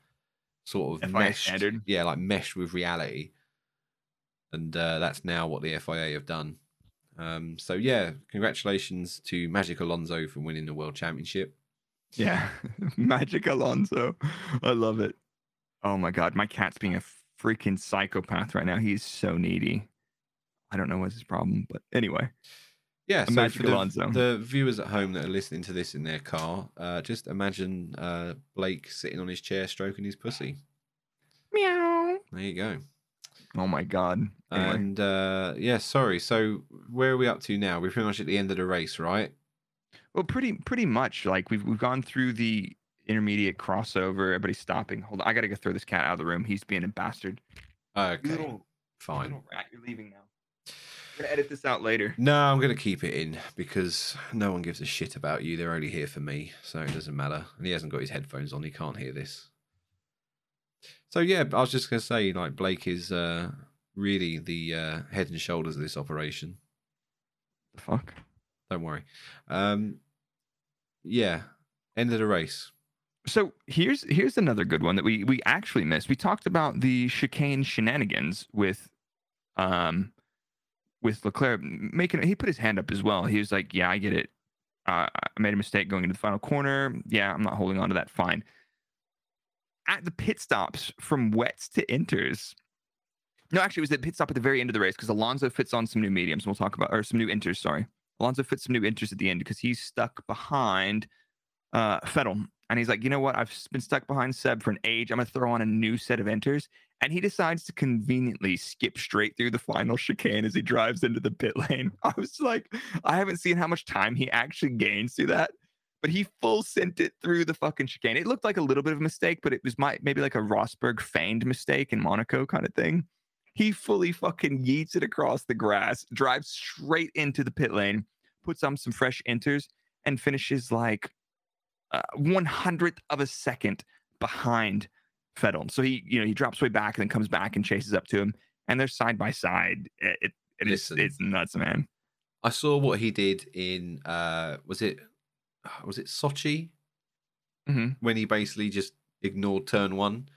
[SPEAKER 4] sort of
[SPEAKER 3] FIA
[SPEAKER 4] meshed.
[SPEAKER 3] standard?
[SPEAKER 4] Yeah, like meshed with reality. And uh, that's now what the FIA have done. Um, so, yeah, congratulations to Magic Alonso for winning the World Championship.
[SPEAKER 3] Yeah. Magic Alonso. I love it. Oh my god, my cat's being a freaking psychopath right now. He's so needy. I don't know what's his problem, but anyway.
[SPEAKER 4] Yeah, so
[SPEAKER 3] Magic
[SPEAKER 4] the,
[SPEAKER 3] Alonso.
[SPEAKER 4] the viewers at home that are listening to this in their car, uh, just imagine uh, Blake sitting on his chair stroking his pussy.
[SPEAKER 3] Meow.
[SPEAKER 4] There you go.
[SPEAKER 3] Oh my god. Anyway.
[SPEAKER 4] And uh, yeah, sorry. So where are we up to now? We're pretty much at the end of the race, right?
[SPEAKER 3] Well, pretty pretty much. Like we've we've gone through the intermediate crossover. Everybody's stopping. Hold on, I gotta go throw this cat out of the room. He's being a bastard.
[SPEAKER 4] Okay,
[SPEAKER 3] Little-
[SPEAKER 4] fine.
[SPEAKER 3] Little rat, you're leaving now. I'm gonna edit this out later.
[SPEAKER 4] No, I'm going to keep it in because no one gives a shit about you. They're only here for me, so it doesn't matter. And he hasn't got his headphones on; he can't hear this. So yeah, I was just going to say, like Blake is uh, really the uh, head and shoulders of this operation.
[SPEAKER 3] The fuck.
[SPEAKER 4] Don't worry. Um, yeah, end of the race.
[SPEAKER 3] So here's here's another good one that we we actually missed. We talked about the chicane shenanigans with um with Leclerc making he put his hand up as well. He was like, "Yeah, I get it. Uh, I made a mistake going into the final corner. Yeah, I'm not holding on to that. Fine." At the pit stops from wets to inters. No, actually, it was the pit stop at the very end of the race because Alonso fits on some new mediums. We'll talk about or some new inters. Sorry, Alonso fits some new inters at the end because he's stuck behind uh, Vettel. And he's like, you know what? I've been stuck behind Seb for an age. I'm going to throw on a new set of inters. And he decides to conveniently skip straight through the final chicane as he drives into the pit lane. I was like, I haven't seen how much time he actually gains through that. But he full sent it through the fucking chicane. It looked like a little bit of a mistake, but it was my, maybe like a Rosberg feigned mistake in Monaco kind of thing. He fully fucking yeets it across the grass, drives straight into the pit lane, puts on some fresh inters, and finishes like uh, one hundredth of a second behind Vettel. So he, you know, he drops way back and then comes back and chases up to him, and they're side by side. It, it, it is
[SPEAKER 4] Listen.
[SPEAKER 3] it's nuts, man.
[SPEAKER 4] I saw what he did in uh was it was it Sochi
[SPEAKER 3] Mhm.
[SPEAKER 4] when he basically just ignored turn one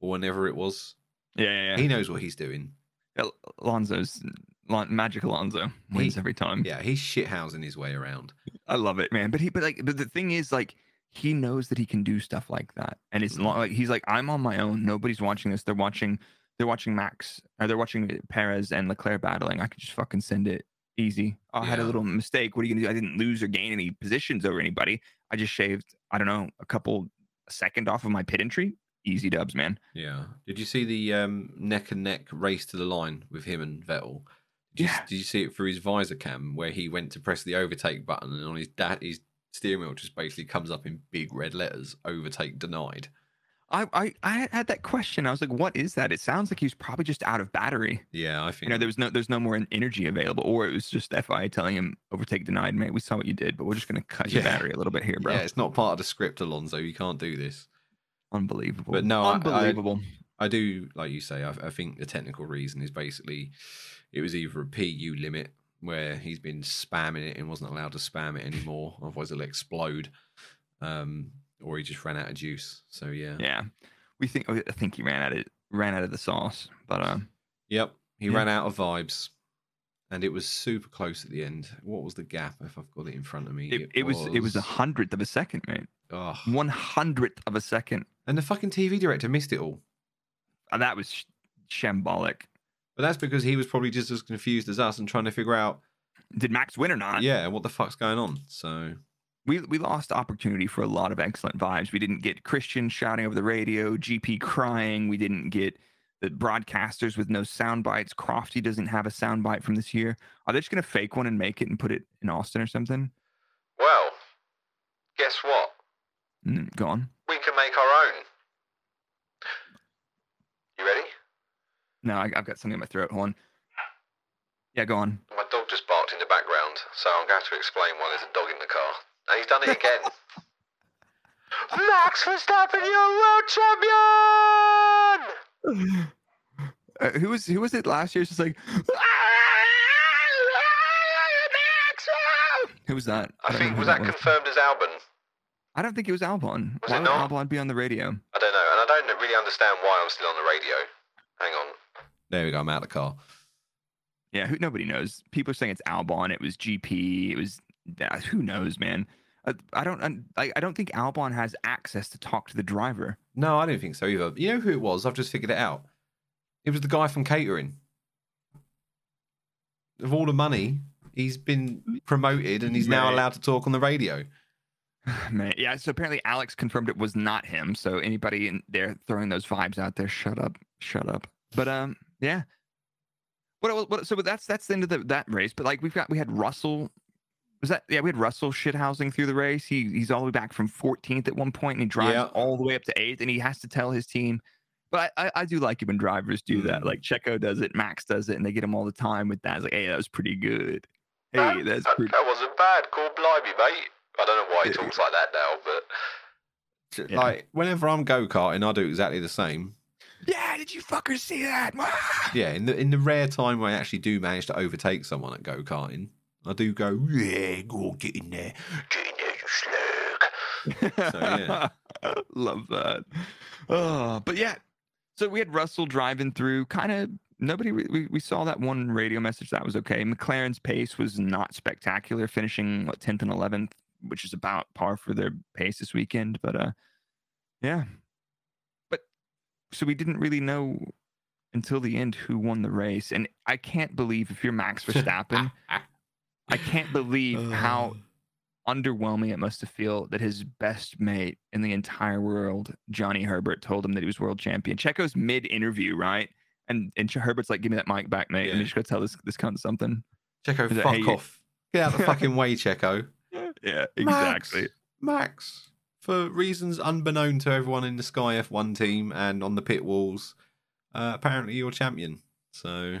[SPEAKER 4] or whenever it was.
[SPEAKER 3] Yeah, yeah,
[SPEAKER 4] He knows what he's doing.
[SPEAKER 3] Al- Alonso's Lon- magic. Alonso wins
[SPEAKER 4] He-
[SPEAKER 3] every time.
[SPEAKER 4] Yeah, he's shithousing his way around.
[SPEAKER 3] I love it, man. But he, but like, but the thing is, like, he knows that he can do stuff like that, and it's mm-hmm. not like he's like, I'm on my own. Nobody's watching this. They're watching. They're watching Max. Or they're watching Perez and Leclerc battling. I could just fucking send it easy. Oh, I had a little mistake. What are you gonna do? I didn't lose or gain any positions over anybody. I just shaved. I don't know, a couple a second off of my pit entry. Easy dubs, man.
[SPEAKER 4] Yeah. Did you see the um, neck and neck race to the line with him and Vettel? Did you,
[SPEAKER 3] Yeah.
[SPEAKER 4] did you see it through his visor cam where he went to press the overtake button and on his dad his steering wheel just basically comes up in big red letters overtake denied.
[SPEAKER 3] I, I I had that question. I was like, what is that? It sounds like he was probably just out of battery.
[SPEAKER 4] Yeah, I think
[SPEAKER 3] You know, there was no there's no more energy available, or it was just FI telling him overtake denied, mate. We saw what you did, but we're just gonna cut your battery a little bit here, bro.
[SPEAKER 4] Yeah, it's not part of the script, Alonso. You can't do this.
[SPEAKER 3] Unbelievable.
[SPEAKER 4] But no, I- I-
[SPEAKER 3] unbelievable.
[SPEAKER 4] I do, like you say, I, I think the technical reason is basically it was either a PU limit where he's been spamming it and wasn't allowed to spam it anymore, otherwise it'll explode, um, or he just ran out of juice. So yeah,
[SPEAKER 3] yeah. We think I think he ran out of ran out of the sauce. But um,
[SPEAKER 4] Yep, he
[SPEAKER 3] Yeah.
[SPEAKER 4] ran out of vibes, and it was super close at the end. What was the gap? If I've got it in front of me,
[SPEAKER 3] it, it was it was a hundredth of a second, mate.
[SPEAKER 4] Oh.
[SPEAKER 3] One hundredth of a second.
[SPEAKER 4] And the fucking TV director missed it all.
[SPEAKER 3] And that was sh- shambolic.
[SPEAKER 4] But that's because he was probably just as confused as us and trying to figure out,
[SPEAKER 3] Did Max win or not?
[SPEAKER 4] yeah, what the fuck's going on. So
[SPEAKER 3] we we lost opportunity for a lot of excellent vibes. We didn't get Christian shouting over the radio, GP crying. We didn't get the broadcasters with no sound bites. Crofty doesn't have a sound bite from this year. Are they just gonna fake one and make it and put it in Austin or something?
[SPEAKER 4] Well, guess what?
[SPEAKER 3] Mm, go on.
[SPEAKER 4] We can make our own. You ready?
[SPEAKER 3] No, I, I've got something in my throat. Hold on. Yeah, go on.
[SPEAKER 4] My dog just barked in the background, so I'm going to have to explain why there's a dog in the car. And he's done it again. Max Verstappen, you're world champion!
[SPEAKER 3] Uh, who was who was it last year? It's just like who was that?
[SPEAKER 4] I
[SPEAKER 3] don't
[SPEAKER 4] think was that confirmed as Albon?
[SPEAKER 3] I don't think it was Albon.
[SPEAKER 4] Was
[SPEAKER 3] Why
[SPEAKER 4] it
[SPEAKER 3] would
[SPEAKER 4] not?
[SPEAKER 3] Albon be on the radio?
[SPEAKER 4] I don't know, and I don't really understand why I'm still on the radio. Hang on. There we go. I'm out of the car.
[SPEAKER 3] Yeah, who, nobody knows. People are saying it's Albon. It was GP. It was uh, who knows, man. Uh, I don't. I, I don't think Albon has access to talk to the driver.
[SPEAKER 4] No, I don't think so either. You know who it was? I've just figured it out. It was the guy from catering. Of all the money, he's been promoted and he's now allowed to talk on the radio.
[SPEAKER 3] Man, yeah. So apparently Alex confirmed it was not him. So anybody in there throwing those vibes out there, shut up, shut up. But um, yeah. What? What? So that's that's the end of the, that race. But like we've got we had Russell. Was that yeah? We had Russell shithousing through the race. He he's all the way back from 14th at one point, and he drives
[SPEAKER 4] Yeah.
[SPEAKER 3] all the way up to eighth, and he has to tell his team. But I, I, I do like it when drivers do that.
[SPEAKER 4] Mm.
[SPEAKER 3] Like Checo does it, Max does it, and they get him all the time with that. It's like, hey, that was pretty good. Hey,
[SPEAKER 4] That-
[SPEAKER 3] that's
[SPEAKER 4] that,
[SPEAKER 3] pretty.
[SPEAKER 4] that wasn't bad. Call blimey, mate. I don't know why he
[SPEAKER 3] Yeah.
[SPEAKER 4] talks like that now, but
[SPEAKER 3] Yeah.
[SPEAKER 4] like whenever I'm go karting, I do exactly the same.
[SPEAKER 3] Yeah, did you fuckers see that?
[SPEAKER 4] Yeah, in the in the rare time where I actually do manage to overtake someone at go karting, I do go, yeah, go on, get in there, get in there, you slug. So, yeah.
[SPEAKER 3] Love that. Oh, but yeah. So we had Russell driving through kind of nobody we, we saw that one radio message that was okay. McLaren's pace was not spectacular, finishing what 10th and 11th, which is about par for their pace this weekend, but uh yeah. But so we didn't really know until the end who won the race and I can't believe if you're Max Verstappen, I can't believe how underwhelming it must have felt that his best mate in the entire world, Johnny Herbert, told him that he was world champion. Checo's mid interview, right? And and Herbert's like, "Give me that mic back, mate.
[SPEAKER 4] Yeah.
[SPEAKER 3] just go tell this this cunt something."
[SPEAKER 4] Checo, fuck
[SPEAKER 3] you-
[SPEAKER 4] off. Get out the fucking way, Checo.
[SPEAKER 3] Yeah, exactly.
[SPEAKER 4] Max, Max, for reasons unbeknown to everyone in the Sky F1 team and on the pit walls, uh, apparently you're champion. So,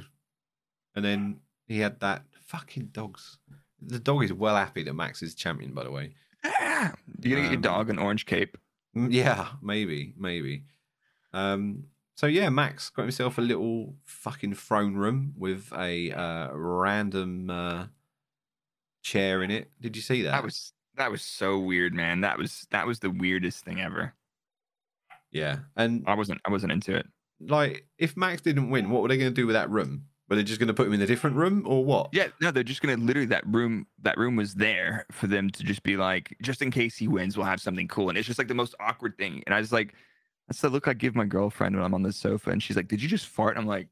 [SPEAKER 4] and then he had that fucking dogs. The dog is well happy that Max is champion, by the way.
[SPEAKER 3] Yeah. You're gonna get your
[SPEAKER 4] Um,
[SPEAKER 3] dog an orange cape.
[SPEAKER 4] Yeah, maybe, maybe. Um, so yeah, Max got himself a little fucking throne room with a uh, random uh, chair in it. Did you see that?
[SPEAKER 3] That was that was so weird, man. That was that was the weirdest thing ever.
[SPEAKER 4] yeah, and
[SPEAKER 3] I wasn't I wasn't into it.
[SPEAKER 4] like if Max didn't win, what were they going to do with that room? Were they just going to put him in a different room or what?
[SPEAKER 3] Yeah, no, they're just gonna literally that room. That room was there for them to just be like, just in case he wins, we'll have something cool. And it's just like the most awkward thing. And I was like, that's the look I give my girlfriend when I'm on the sofa, and she's like, "Did you just fart?" I'm like,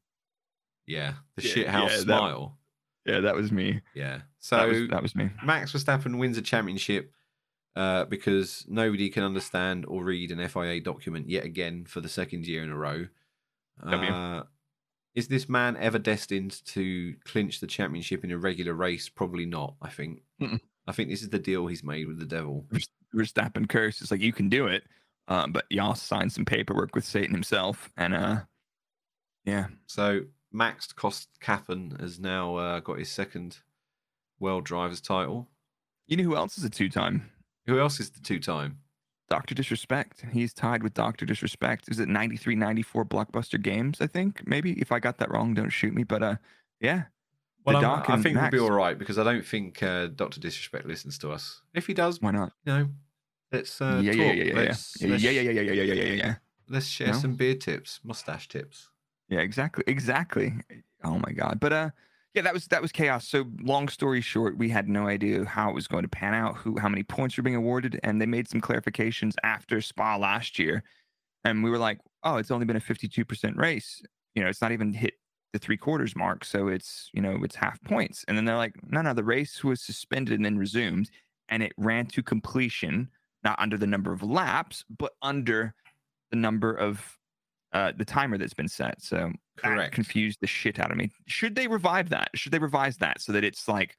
[SPEAKER 4] Yeah, the
[SPEAKER 3] Yeah,
[SPEAKER 4] shit house
[SPEAKER 3] yeah, that-
[SPEAKER 4] smile.
[SPEAKER 3] "Yeah, that was me.
[SPEAKER 4] Yeah. So
[SPEAKER 3] that was that was me."
[SPEAKER 4] Max Verstappen wins a championship uh, because nobody can understand or read an FIA document yet again for the second year in a row. Uh, is this man ever destined to clinch the championship in a regular race? Probably not. I think.
[SPEAKER 3] Mm-mm.
[SPEAKER 4] I think this is the deal he's made with the devil.
[SPEAKER 3] Verstappen curse. It's like you can do it, um, but also signed some paperwork with Satan himself, and uh, yeah,
[SPEAKER 4] So Max Kostkappen has now uh, got his second world drivers title.
[SPEAKER 3] you know who else is a two-time
[SPEAKER 4] Who else is the two-time?
[SPEAKER 3] Doctor Disrespect? He's tied with Doctor Disrespect. Is it 93, 94 blockbuster games? I think maybe. If I got that wrong, don't shoot me. But uh, yeah,
[SPEAKER 4] Well,
[SPEAKER 3] The
[SPEAKER 4] I'm-
[SPEAKER 3] Doc
[SPEAKER 4] I think we'll be all right because I don't think uh, Doctor Disrespect listens to us. If he does,
[SPEAKER 3] why not?
[SPEAKER 4] you know, let's uh,
[SPEAKER 3] yeah,
[SPEAKER 4] talk.
[SPEAKER 3] yeah, yeah, yeah, yeah,
[SPEAKER 4] Let's-
[SPEAKER 3] yeah,
[SPEAKER 4] let's-
[SPEAKER 3] yeah, yeah, yeah, yeah, yeah, yeah, yeah, yeah.
[SPEAKER 4] Let's share
[SPEAKER 3] No?
[SPEAKER 4] some beard tips, mustache tips.
[SPEAKER 3] Yeah, exactly, exactly. Oh my god. But uh, yeah, that was that was chaos. So long story short, we had no idea how it was going to pan out, who how many points were being awarded, and they made some clarifications after Spa last year, and we were like, oh, it's only been a fifty-two percent race. You know, it's not even hit the three quarters mark, so it's you know it's half points. And then they're like, no, no, the race was suspended and then resumed, and it ran to completion, not under the number of laps, but under the number of uh, the timer that's been set. So that
[SPEAKER 4] Correct.
[SPEAKER 3] confused the shit out of me. Should they revive that? Should they revise that so that it's like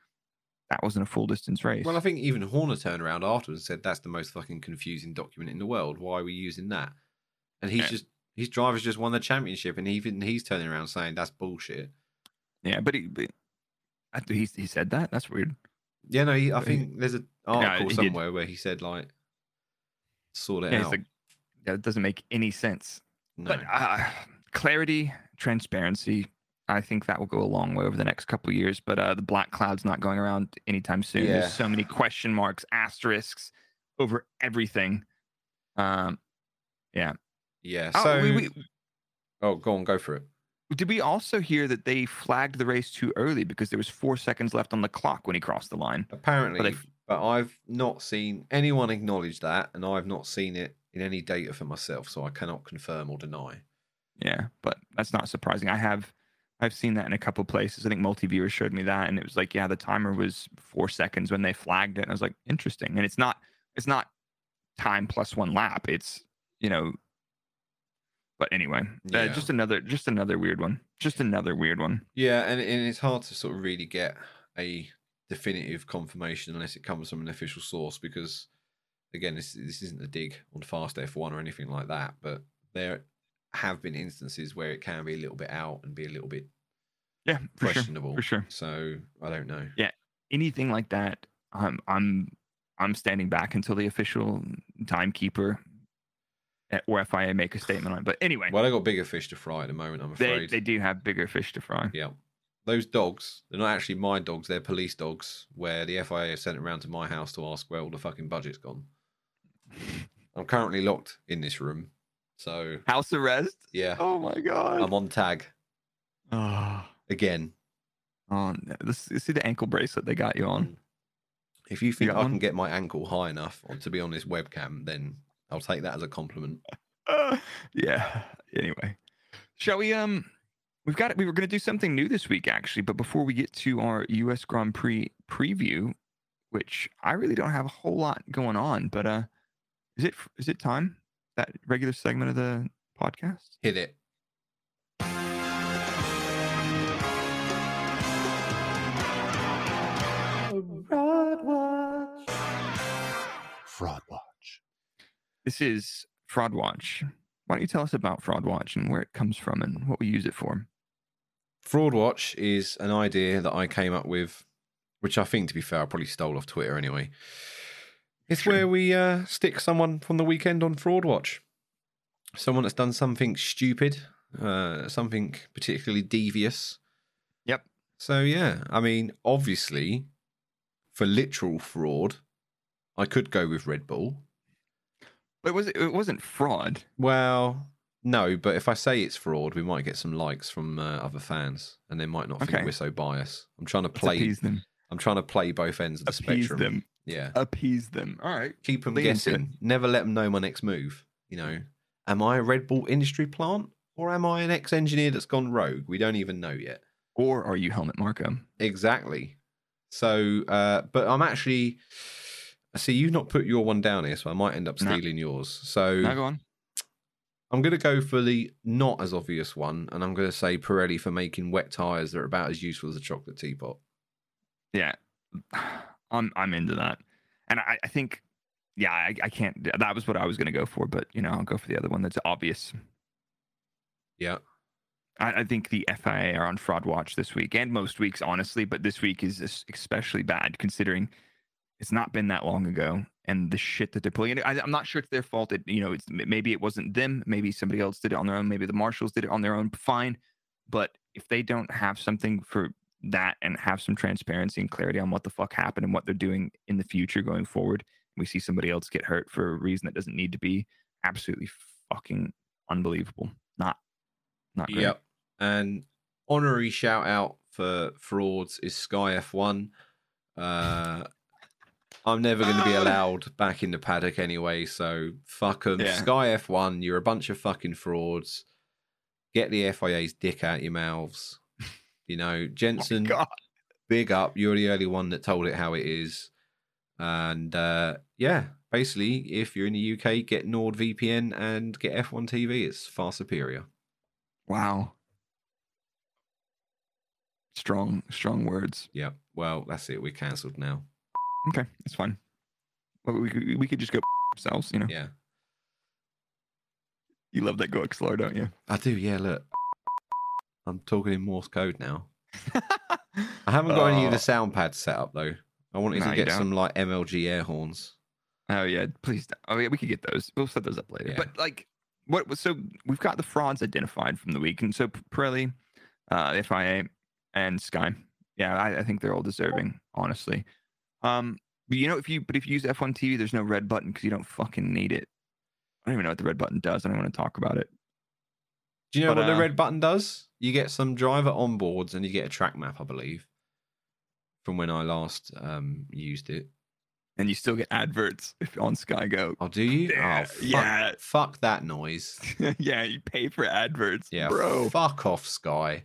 [SPEAKER 3] that wasn't a full distance race?
[SPEAKER 4] Well, I think even Horner turned around afterwards and said that's the most fucking confusing document in the world. Why are we using that? And he's
[SPEAKER 3] Yeah.
[SPEAKER 4] just his drivers just won the championship, and even he's turning around saying that's bullshit.
[SPEAKER 3] yeah, but he, but he he said that. That's weird.
[SPEAKER 4] Yeah, no, he, I think there's an article
[SPEAKER 3] did.
[SPEAKER 4] somewhere where he said like sort it
[SPEAKER 3] Yeah,
[SPEAKER 4] out.
[SPEAKER 3] like yeah, it doesn't make any sense.
[SPEAKER 4] No.
[SPEAKER 3] But uh, clarity, transparency. I think that will go a long way over the next couple of years. But uh, the black cloud's not going around anytime soon.
[SPEAKER 4] Yeah.
[SPEAKER 3] There's so many question marks, asterisks over everything. Um, yeah.
[SPEAKER 4] yeah.
[SPEAKER 3] Oh,
[SPEAKER 4] So,
[SPEAKER 3] we- we-
[SPEAKER 4] oh, go on, go for it.
[SPEAKER 3] Did we also hear that they flagged the race too early because there was four seconds left on the clock when he crossed the line?
[SPEAKER 4] Apparently,
[SPEAKER 3] they-
[SPEAKER 4] but I've not seen anyone acknowledge that, and I've not seen it in any data for myself, so I cannot confirm or deny.
[SPEAKER 3] Yeah, but that's not surprising. I have I've seen that in a couple places. I think multi-viewer showed me that, and it was like, yeah, the timer was four seconds when they flagged it. And I was like, interesting. And it's not it's not time plus one lap. It's you know. But anyway, uh, just another just another weird one. Just another weird one.
[SPEAKER 4] Yeah, and, and it's hard to sort of really get a definitive confirmation unless it comes from an official source because, again, this this isn't a dig on fast F1 or anything like that, but there have been instances where it can be a little bit out and be a little bit
[SPEAKER 3] Yeah, for sure.
[SPEAKER 4] questionable.
[SPEAKER 3] For sure.
[SPEAKER 4] So I don't know.
[SPEAKER 3] Yeah, anything like that, I'm I'm I'm standing back until the official timekeeper at- or FIA make a statement on it. But anyway,
[SPEAKER 4] Well, they got bigger fish to fry at the moment. I'm afraid.
[SPEAKER 3] they do have bigger fish to fry.
[SPEAKER 4] Yeah. Those dogs, they're not actually my dogs, they're police dogs, where the FIA have sent around to my house to ask where all the fucking budget's gone. I'm currently locked in this room. So,
[SPEAKER 3] House arrest.
[SPEAKER 4] yeah,
[SPEAKER 3] Oh my god.
[SPEAKER 4] I'm on tag
[SPEAKER 3] oh,
[SPEAKER 4] again.
[SPEAKER 3] oh no. Let's, let's see the ankle bracelet they got you on.
[SPEAKER 4] If you think
[SPEAKER 3] got
[SPEAKER 4] I
[SPEAKER 3] one?
[SPEAKER 4] can get my ankle high enough on- to be on this webcam, then I'll take that as a compliment.
[SPEAKER 3] Uh, yeah. Anyway, shall we? Um, we've got. We were going to do something new this week, actually. But before we get to our U.S. Grand Prix preview, which I really don't have a whole lot going on, but uh, is it is it time that regular segment of the podcast?
[SPEAKER 4] Hit it.
[SPEAKER 1] Fraud Watch. Fraud Watch.
[SPEAKER 3] This is Fraud Watch. Why don't you tell us about Fraud Watch and where it comes from and what we use it for?
[SPEAKER 4] Fraud Watch is an idea that I came up with, which I think, to be fair, I probably stole off Twitter anyway. It's where we uh, stick someone from the weekend on Fraud Watch. Someone that's done something stupid, uh, something particularly devious.
[SPEAKER 3] Yep.
[SPEAKER 4] So, yeah, I mean, obviously, for literal fraud, I could go with Red Bull.
[SPEAKER 3] But it was it wasn't fraud.
[SPEAKER 4] Well, no, but if I say it's fraud, we might get some likes from uh, other fans, and they might not think
[SPEAKER 3] Okay.
[SPEAKER 4] we're so biased. I'm trying to
[SPEAKER 3] Let's
[SPEAKER 4] play.
[SPEAKER 3] appease them.
[SPEAKER 4] I'm trying to play both ends of the
[SPEAKER 3] Appease
[SPEAKER 4] spectrum.
[SPEAKER 3] them.
[SPEAKER 4] Yeah,
[SPEAKER 3] Appease them. All right.
[SPEAKER 4] keep them guessing. Never let them know my next move. You know, am I a Red Bull industry plant or am I an ex-engineer that's gone rogue? We don't even know yet.
[SPEAKER 3] Or are you Helmut Marko?
[SPEAKER 4] Exactly. So, uh, but I'm actually. I see you've not put your one down here, so I might end up
[SPEAKER 3] No.
[SPEAKER 4] stealing yours. So
[SPEAKER 3] go on.
[SPEAKER 4] I'm going to go for the not as obvious one, and I'm going to say Pirelli for making wet tires that are about as useful as a chocolate teapot.
[SPEAKER 3] Yeah, I'm I'm into that, and I, I think, yeah, I, I can't. That was what I was going to go for, but you know, I'll go for the other one that's obvious.
[SPEAKER 4] Yeah,
[SPEAKER 3] I, I think the FIA are on fraud watch this week and most weeks, honestly, but this week is especially bad considering it's not been that long ago and the shit that they're pulling. I, I'm not sure it's their fault. It, you know, it's maybe it wasn't them. Maybe somebody else did it on their own. Maybe the marshals did it on their own. Fine, but if they don't have something for that and have some transparency and clarity on what the fuck happened and what they're doing in the future going forward, we see somebody else get hurt for a reason that doesn't need to be absolutely fucking unbelievable. Not not great.
[SPEAKER 4] Yep. And honorary shout out for frauds is Sky F1. Uh, I'm never going to be allowed back in the paddock anyway, so fuck 'em.
[SPEAKER 3] Yeah.
[SPEAKER 4] Sky F1, you're a bunch of fucking frauds. Get the FIA's dick out your mouths. You know, Jenson,
[SPEAKER 3] God.
[SPEAKER 4] big up. You're the early one that told it how it is. And uh, yeah, basically, if you're in the UK, get NordVPN and get F1 TV. It's far superior.
[SPEAKER 3] Wow. Strong, strong words.
[SPEAKER 4] Yeah. Well, that's it. We're cancelled now.
[SPEAKER 3] Okay, it's fine. Well, we could, we could just go ourselves, you know.
[SPEAKER 4] Yeah.
[SPEAKER 3] You love that go slow, don't you?
[SPEAKER 4] I do. Yeah. Look, I'm talking in Morse code now. I haven't got any of the
[SPEAKER 3] Oh.
[SPEAKER 4] sound pads set up though. I wanted
[SPEAKER 3] No,
[SPEAKER 4] to
[SPEAKER 3] you
[SPEAKER 4] get
[SPEAKER 3] don't.
[SPEAKER 4] some like MLG air horns.
[SPEAKER 3] Oh yeah, please. don't. Oh yeah, we could get those. We'll set those up later.
[SPEAKER 4] Yeah.
[SPEAKER 3] But like, what? Was- So we've got the frauds identified from the week, and so Pirelli, uh, FIA, and Sky. Yeah, I, I think they're all deserving, honestly. Um, but you know, if you but if you use F1 TV, there's no red button because you don't fucking need it. I don't even know what the red button does. I don't want to talk about it.
[SPEAKER 4] Do you know
[SPEAKER 3] But,
[SPEAKER 4] what the
[SPEAKER 3] uh,
[SPEAKER 4] red button does? You get some driver onboards and you get a track map, I believe, from when I last um, used it.
[SPEAKER 3] And you still get adverts if you're on Sky Go.
[SPEAKER 4] Oh, do you?
[SPEAKER 3] Yeah,
[SPEAKER 4] oh, fuck,
[SPEAKER 3] yeah.
[SPEAKER 4] Fuck that noise.
[SPEAKER 3] yeah, you pay for adverts,
[SPEAKER 4] Yeah,
[SPEAKER 3] bro.
[SPEAKER 4] Fuck off, Sky.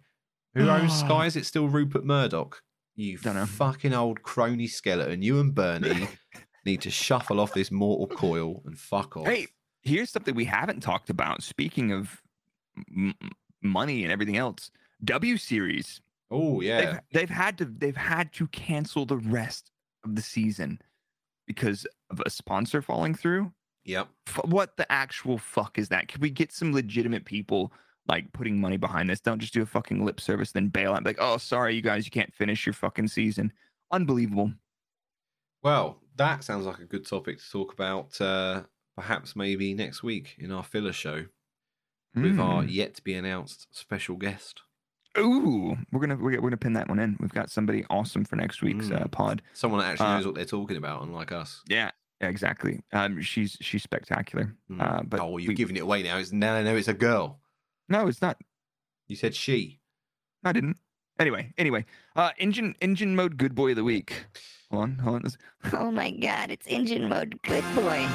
[SPEAKER 4] Who owns Sky? Is it still Rupert Murdoch? You fucking old crony skeleton. You and Bernie need to shuffle off this mortal coil and fuck off.
[SPEAKER 3] Hey, here's something we haven't talked about. Speaking of m- money and everything else, W Series.
[SPEAKER 4] Oh yeah.
[SPEAKER 3] They've, they've had to they've had to cancel the rest of the season because of a sponsor falling through.
[SPEAKER 4] Yep.
[SPEAKER 3] F- what the actual fuck is that? Can we get some legitimate people like putting money behind this? Don't just do a fucking lip service then bail out. Like, oh, sorry, you guys, you can't finish your fucking season. Unbelievable.
[SPEAKER 4] Well, that sounds like a good topic to talk about. Uh, perhaps maybe next week in our filler show with our
[SPEAKER 3] Mm.
[SPEAKER 4] yet to be announced special guest.
[SPEAKER 3] Ooh, we're gonna we're, we're gonna pin that one in. We've got somebody awesome for next week's uh,
[SPEAKER 4] Mm.
[SPEAKER 3] pod.
[SPEAKER 4] Someone that actually
[SPEAKER 3] Uh,
[SPEAKER 4] knows what they're talking about, unlike us.
[SPEAKER 3] Yeah, yeah, exactly. Um, she's she's spectacular.
[SPEAKER 4] Mm.
[SPEAKER 3] Uh, but
[SPEAKER 4] oh, you're
[SPEAKER 3] we-
[SPEAKER 4] giving it away now. It's no, no, it's a girl.
[SPEAKER 3] no, it's not.
[SPEAKER 4] You said she.
[SPEAKER 3] I didn't. Anyway, anyway, uh, engine engine mode good boy of the week. Hold on, hold on.
[SPEAKER 5] Oh my god, it's engine mode. Good boy.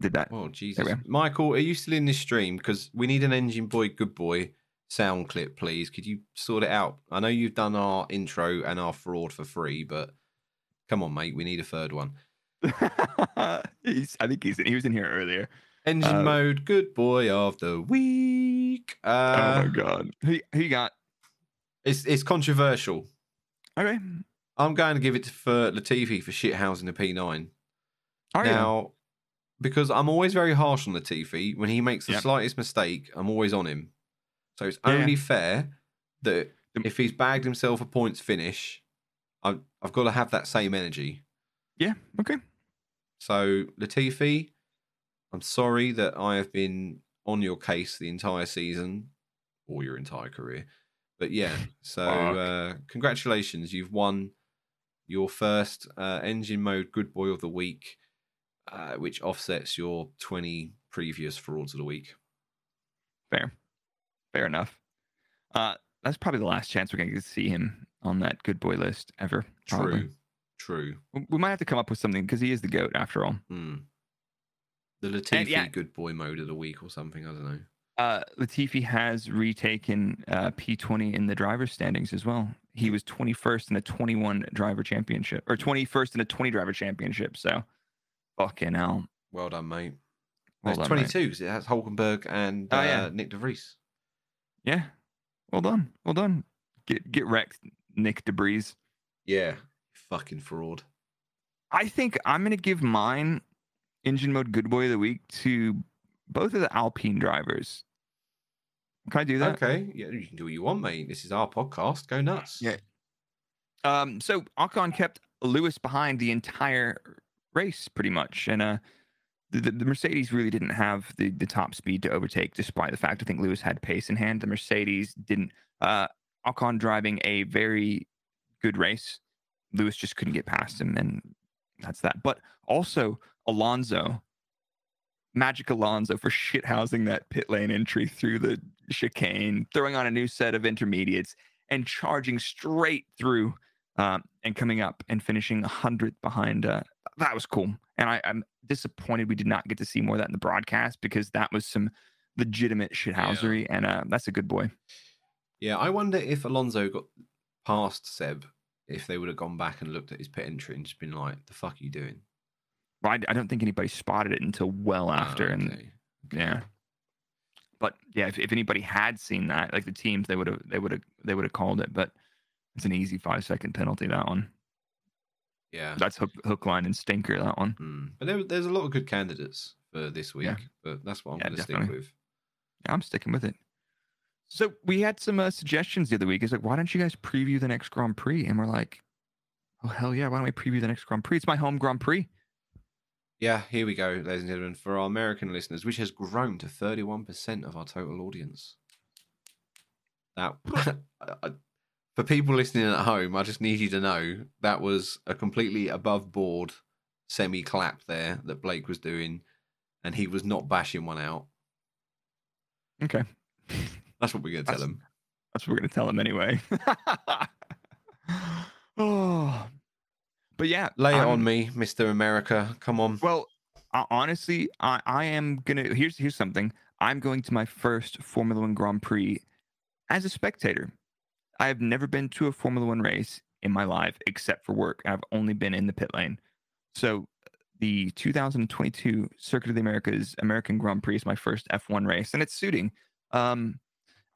[SPEAKER 3] Did that?
[SPEAKER 4] Oh Jesus. Michael, are you still in this stream? Because we need an engine boy, good boy sound clip, please. Could you sort it out? I know you've done our intro and our fraud for free, but come on, mate, we need a third one.
[SPEAKER 3] he's, I think he's in, he was in here earlier.
[SPEAKER 4] Engine
[SPEAKER 3] Uh,
[SPEAKER 4] mode, good boy of the week.
[SPEAKER 3] oh
[SPEAKER 4] Uh,
[SPEAKER 3] my god, who who got?
[SPEAKER 4] it's it's controversial.
[SPEAKER 3] Okay,
[SPEAKER 4] I'm going to give it to for Latifi for shithousing the P9.
[SPEAKER 3] Are
[SPEAKER 4] now, because I'm always very harsh on the Latifi. When he makes the
[SPEAKER 3] Yep.
[SPEAKER 4] slightest mistake, I'm always on him. So it's
[SPEAKER 3] Yeah.
[SPEAKER 4] only fair that if he's bagged himself a points finish, I've, I've got to have that same energy.
[SPEAKER 3] yeah, okay.
[SPEAKER 4] So, Latifi, I'm sorry that I have been on your case the entire season or your entire career. But yeah, so uh, congratulations. You've won your first uh, engine mode good boy of the week, uh, which offsets your 20 previous frauds of the week.
[SPEAKER 3] Fair, fair enough. Uh, that's probably the last chance we're gonna see him on that good boy list ever. probably.
[SPEAKER 4] True. True.
[SPEAKER 3] We- might have to come up with something because he is the goat after all.
[SPEAKER 4] Hmm. The Latifi
[SPEAKER 3] yeah.
[SPEAKER 4] good boy mode of the week or something. I don't know.
[SPEAKER 3] Uh, Latifi has retaken uh, P20 in the driver standings as well. He was 21st in a 21 driver championship, or 21st in a 20 driver championship. So, fucking hell.
[SPEAKER 4] Well done, mate.
[SPEAKER 3] Well
[SPEAKER 4] it's
[SPEAKER 3] done, mate.
[SPEAKER 4] 22 because it has Hulkenberg and
[SPEAKER 3] Oh,
[SPEAKER 4] uh,
[SPEAKER 3] yeah.
[SPEAKER 4] Nick De Vries.
[SPEAKER 3] Yeah. Well done. Well done. Get get wrecked, Nick DeBreeze.
[SPEAKER 4] Yeah. Fucking fraud.
[SPEAKER 3] I think I'm going to give mine engine mode good boy of the week to both of the Alpine drivers. Can I do that?
[SPEAKER 4] Okay. Yeah, you can do what you want, mate. This is our podcast. Go nuts.
[SPEAKER 3] Yeah. Um, so Ocon kept Lewis behind the entire race, pretty much, and uh, the, the, Mercedes really didn't have the, the top speed to overtake, despite the fact I think Lewis had pace in hand. The Mercedes didn't. Uh, Ocon driving a very good race. Lewis just couldn't get past him, and that's that. But also Alonso Magic Alonso for shithousing that pit lane entry through the chicane, throwing on a new set of intermediates, and charging straight through um, and coming up and finishing 100th behind. Uh, that was cool. And I, I'm disappointed we did not get to see more of that in the broadcast because that was some legitimate shithousery. And uh, that's a good boy.
[SPEAKER 4] Yeah, I wonder if Alonso got past Seb, if they would have gone back and looked at his pit entry and just been like, "The fuck are you doing?"
[SPEAKER 3] Well, I, I don't think anybody spotted it until well
[SPEAKER 4] Ah,
[SPEAKER 3] after. And
[SPEAKER 4] okay.
[SPEAKER 3] yeah. But yeah, if, if anybody had seen that, like the teams, they would have they would have they would have called it. But it's an easy five second penalty. That one.
[SPEAKER 4] yeah.
[SPEAKER 3] That's hook, hook line and stinker. That one.
[SPEAKER 4] Hmm. But there, there's a lot of good candidates for this week.
[SPEAKER 3] Yeah.
[SPEAKER 4] But that's what I'm
[SPEAKER 3] Yeah,
[SPEAKER 4] going to stick with.
[SPEAKER 3] Yeah, I'm sticking with it. So we had some uh, suggestions the other week. It's like, why don't you guys preview the next Grand Prix? And we're like, oh hell yeah, why don't we preview the next Grand Prix? It's my home Grand Prix.
[SPEAKER 4] Yeah, here we go, ladies and gentlemen, for our American listeners, which has grown to 31% of our total audience. Now, I- for people listening at home, I just need you to know that was a completely above board semi clap there that Blake was doing, and he was not bashing one out.
[SPEAKER 3] Okay,
[SPEAKER 4] That's what we're going to tell
[SPEAKER 3] That's-
[SPEAKER 4] him.
[SPEAKER 3] that's what we're gonna tell him anyway. oh, but yeah,
[SPEAKER 4] Lay it on me, Mr. America. Come on.
[SPEAKER 3] Well, uh, honestly, I, I am gonna. Here's here's something. I'm going to my first Formula One Grand Prix as a spectator. I have never been to a Formula One race in my life except for work. I've only been in the pit lane. So the 2022 Circuit of the Americas American Grand Prix is my first F1 race, and it's suiting. Um,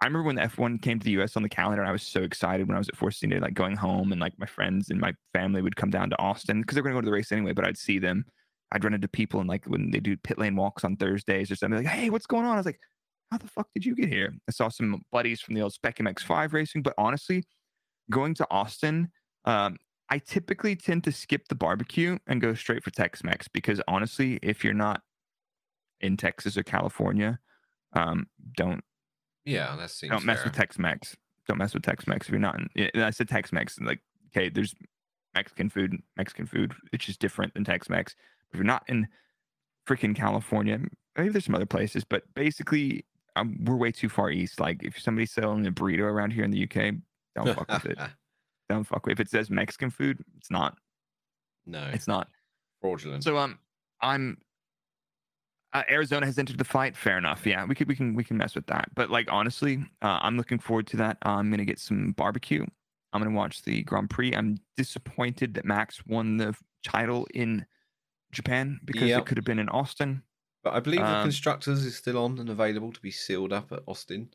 [SPEAKER 3] I remember when the F1 came to the US on the calendar, and I was so excited when I was at Force India, like going home, and like my friends and my family would come down to Austin because they're going to go to the race anyway. But I'd see them. I'd run into people and like when they do pit lane walks on Thursdays or something, like, hey, what's going on? I was like, how the fuck did you get here? I saw some buddies from the old Spec MX5 racing, but honestly, going to Austin, um, I typically tend to skip the barbecue and go straight for Tex Mex because honestly, if you're not in Texas or California, um, don't
[SPEAKER 4] Yeah, that seems
[SPEAKER 3] don't mess
[SPEAKER 4] fair.
[SPEAKER 3] with Tex Mex. Don't mess with Tex Mex if you're not in. and I said Tex Mex, like okay, there's Mexican food, Mexican food, which is different than Tex Mex. If you're not in freaking California, maybe there's some other places, but basically, um, we're way too far east. Like if somebody's selling a burrito around here in the UK, don't fuck with it. Don't fuck with. It. If it says Mexican food, it's not.
[SPEAKER 4] no,
[SPEAKER 3] It's not.
[SPEAKER 4] fraudulent.
[SPEAKER 3] So um, I'm. Uh, Arizona has entered the fight. Fair enough. Yeah, we could we can we can mess with that. But like honestly, uh, I'm looking forward to that. I'm gonna get some barbecue. I'm gonna watch the Grand Prix. I'm disappointed that Max won the title in Japan because
[SPEAKER 4] Yep.
[SPEAKER 3] it could have been in Austin.
[SPEAKER 4] But I believe the
[SPEAKER 3] um,
[SPEAKER 4] constructors is still on and available to be sealed up at Austin.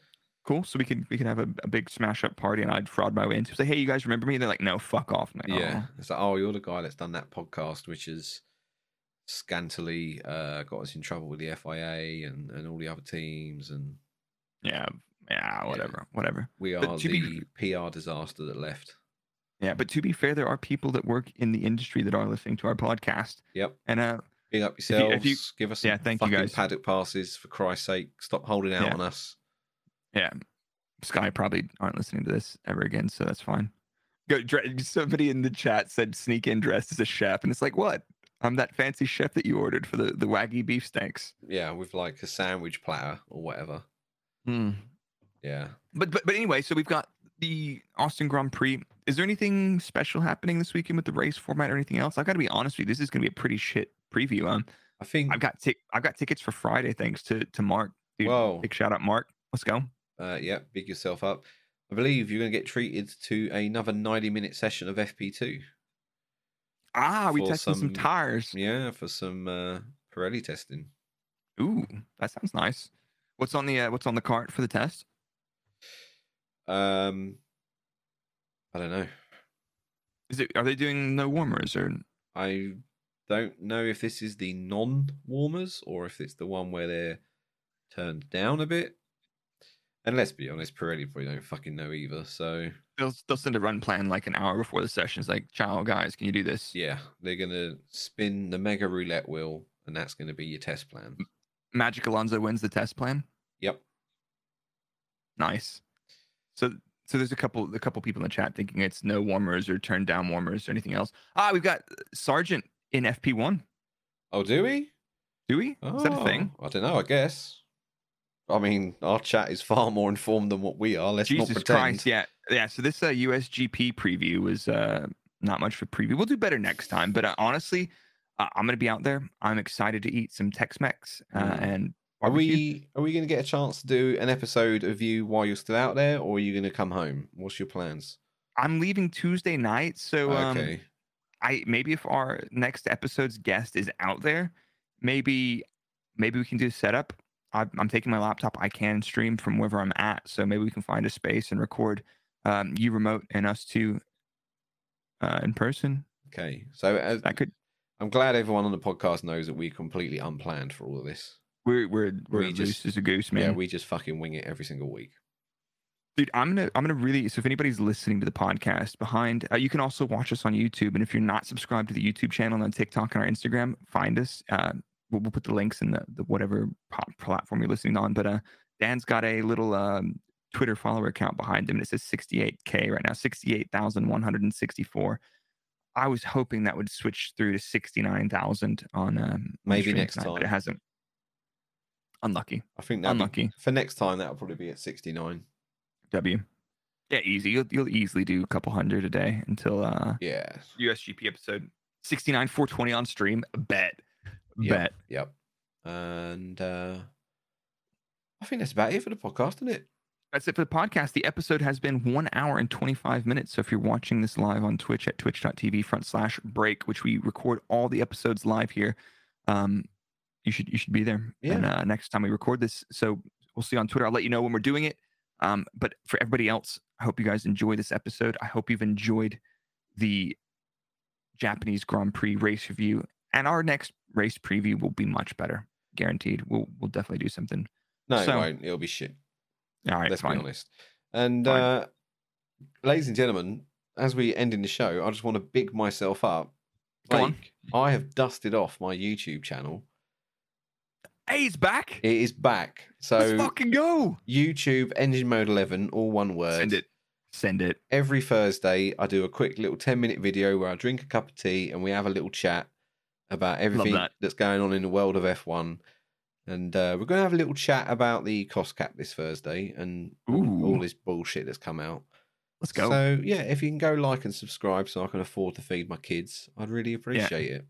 [SPEAKER 3] Cool. So we can we can have a, a big smash up party, and I'd fraud my way into. Say, hey, you guys remember me? They're like, no, fuck off. I'm like,
[SPEAKER 4] Yeah, it's like, oh, you're the guy that's done that podcast, which has scantily uh, got us in trouble with the FIA and, and all the other teams, and
[SPEAKER 3] yeah, yeah, whatever, whatever.
[SPEAKER 4] we
[SPEAKER 3] But
[SPEAKER 4] are
[SPEAKER 3] to be
[SPEAKER 4] the PR disaster that left.
[SPEAKER 3] Yeah, but to be fair, there are people that work in the industry that are listening to our podcast,
[SPEAKER 4] Yep,
[SPEAKER 3] and uh,
[SPEAKER 4] big up
[SPEAKER 3] you-
[SPEAKER 4] yourselves.
[SPEAKER 3] if you-
[SPEAKER 4] Give us some
[SPEAKER 3] yeah, thank you,
[SPEAKER 4] fucking
[SPEAKER 3] guys.
[SPEAKER 4] paddock passes for Christ's sake. Stop holding out
[SPEAKER 3] Yeah.
[SPEAKER 4] on us.
[SPEAKER 3] Yeah, Sky probably aren't listening to this ever again, so that's fine. Go. Somebody in the chat said sneak in dressed as a chef, and it's like, what? I'm that fancy chef that you ordered for the the wagyu beef steaks.
[SPEAKER 4] Yeah, with like a sandwich platter or whatever. Hmm. Yeah.
[SPEAKER 3] But but but anyway, so we've got the Austin Grand Prix. Is there anything special happening this weekend with the race format or anything else? I've got to be honest with you. This is going to be a pretty shit preview. Um,
[SPEAKER 4] I think
[SPEAKER 3] I've got tic- I've got tickets for Friday thanks to to Mark. Dude,
[SPEAKER 4] Whoa.
[SPEAKER 3] big shout out, Mark. Let's go.
[SPEAKER 4] Uh, yeah, big yourself up. I believe you're going to get treated to another 90 minute session of FP2.
[SPEAKER 3] Ah, we tested some,
[SPEAKER 4] some-
[SPEAKER 3] tires.
[SPEAKER 4] Yeah, for some uh, Pirelli testing.
[SPEAKER 3] Ooh, that sounds nice. What's on the uh, what's on the cart for the test?
[SPEAKER 4] Um, I don't know.
[SPEAKER 3] Is it are they doing no warmers or
[SPEAKER 4] I don't know if this is the non warmers or if it's the one where they're turned down a bit. And let's be honest, Pirelli probably don't fucking know either. So
[SPEAKER 3] they'll they'll send a run plan like an hour before the session. It's like, ciao guys, can you do this?
[SPEAKER 4] yeah, they're gonna spin the mega roulette wheel, and that's gonna be your test plan.
[SPEAKER 3] Magic Alonso wins the test plan.
[SPEAKER 4] Yep.
[SPEAKER 3] Nice. So so there's a couple a couple people in the chat thinking it's no warmers or turned down warmers or anything else. Ah, we've got Sargeant in FP1.
[SPEAKER 4] Oh, do we?
[SPEAKER 3] Do we? Oh, Is that a thing?
[SPEAKER 4] Oh, I don't know. I guess. I mean, our chat is far more informed than what we are. Let's not
[SPEAKER 3] Jesus
[SPEAKER 4] pretend.
[SPEAKER 3] Christ! Yeah, yeah. So this uh, USGP preview was uh, not much of a preview. We'll do better next time. But uh, honestly, uh, I'm gonna be out there. I'm excited to eat some Tex-Mex uh,
[SPEAKER 4] Mm.
[SPEAKER 3] and
[SPEAKER 4] Are we are we going to get a chance to do an episode of you while you're still out there, or are you going to come home? What's your plans?
[SPEAKER 3] I'm leaving Tuesday night, so um,
[SPEAKER 4] okay.
[SPEAKER 3] I maybe if our next episode's guest is out there, maybe maybe we can do a setup. I'm, I'm taking my laptop. I can stream from wherever I'm at, so maybe we can find a space and record um, you remote and us two uh, in person.
[SPEAKER 4] Okay. So as,
[SPEAKER 3] That could
[SPEAKER 4] I'm glad everyone on the podcast knows that we're completely unplanned for all of this.
[SPEAKER 3] we're we're we're
[SPEAKER 4] We
[SPEAKER 3] loose
[SPEAKER 4] just-
[SPEAKER 3] as a goose, man.
[SPEAKER 4] Yeah, we just fucking wing it every single week.
[SPEAKER 3] Dude, I'm gonna I'm gonna really so if anybody's listening to the podcast behind, uh, you can also watch us on YouTube. And if you're not subscribed to the YouTube channel and on TikTok and our Instagram, find us. Uh, we'll, we'll put the links in the, the whatever platform you're listening on. But uh, Dan's got a little um, Twitter follower account behind him, and it says 68k right now, 68,164. I was hoping that would switch through to 69,000 on um,
[SPEAKER 4] Maybe next
[SPEAKER 3] tonight, but
[SPEAKER 4] time.
[SPEAKER 3] it hasn't. Unlucky.
[SPEAKER 4] I think that
[SPEAKER 3] Unlucky.
[SPEAKER 4] for next time that'll probably be at 69.
[SPEAKER 3] W. Yeah, easy. You'll, you'll easily do a couple hundred a day until uh
[SPEAKER 4] Yeah.
[SPEAKER 3] USGP episode 69 420 on stream. Bet.
[SPEAKER 4] Yep.
[SPEAKER 3] Bet.
[SPEAKER 4] Yep. And uh I think that's about it for the podcast, isn't it?
[SPEAKER 3] That's it for the podcast. The episode has been one hour and 25 minutes. So if you're watching this live on Twitch at twitch.tv front slash break, which we record all the episodes live here, um, you should you should be there. And uh, next time we record this. So we'll see you on Twitter. I'll let you know when we're doing it. Um, but for everybody else, I hope you guys enjoy this episode. I hope you've enjoyed the Japanese Grand Prix race review. And our next race preview will be much better. Guaranteed. We'll we'll definitely do something.
[SPEAKER 4] No,
[SPEAKER 3] So-
[SPEAKER 4] it won't. It'll be shit.
[SPEAKER 3] All right,
[SPEAKER 4] Let's
[SPEAKER 3] fine.
[SPEAKER 4] be honest. And
[SPEAKER 3] Fine.
[SPEAKER 4] uh ladies and gentlemen, as we end in the show, I just want to big myself up.
[SPEAKER 3] Go on.
[SPEAKER 4] I have dusted off my YouTube channel.
[SPEAKER 3] Hey, it's back.
[SPEAKER 4] It is back. So
[SPEAKER 3] Let's fucking go.
[SPEAKER 4] YouTube Engine Mode 11, all one word.
[SPEAKER 3] Send it. Send it.
[SPEAKER 4] Every Thursday, I do a quick little 10 minute video where I drink a cup of tea and we have a little chat about everything
[SPEAKER 3] that.
[SPEAKER 4] that's going on in the world of F1. And uh, we're going to have a little chat about the cost cap this Thursday and all- all this bullshit that's come out.
[SPEAKER 3] Let's go.
[SPEAKER 4] So, yeah, if you can go like and subscribe so I can afford to feed my kids, I'd really appreciate it.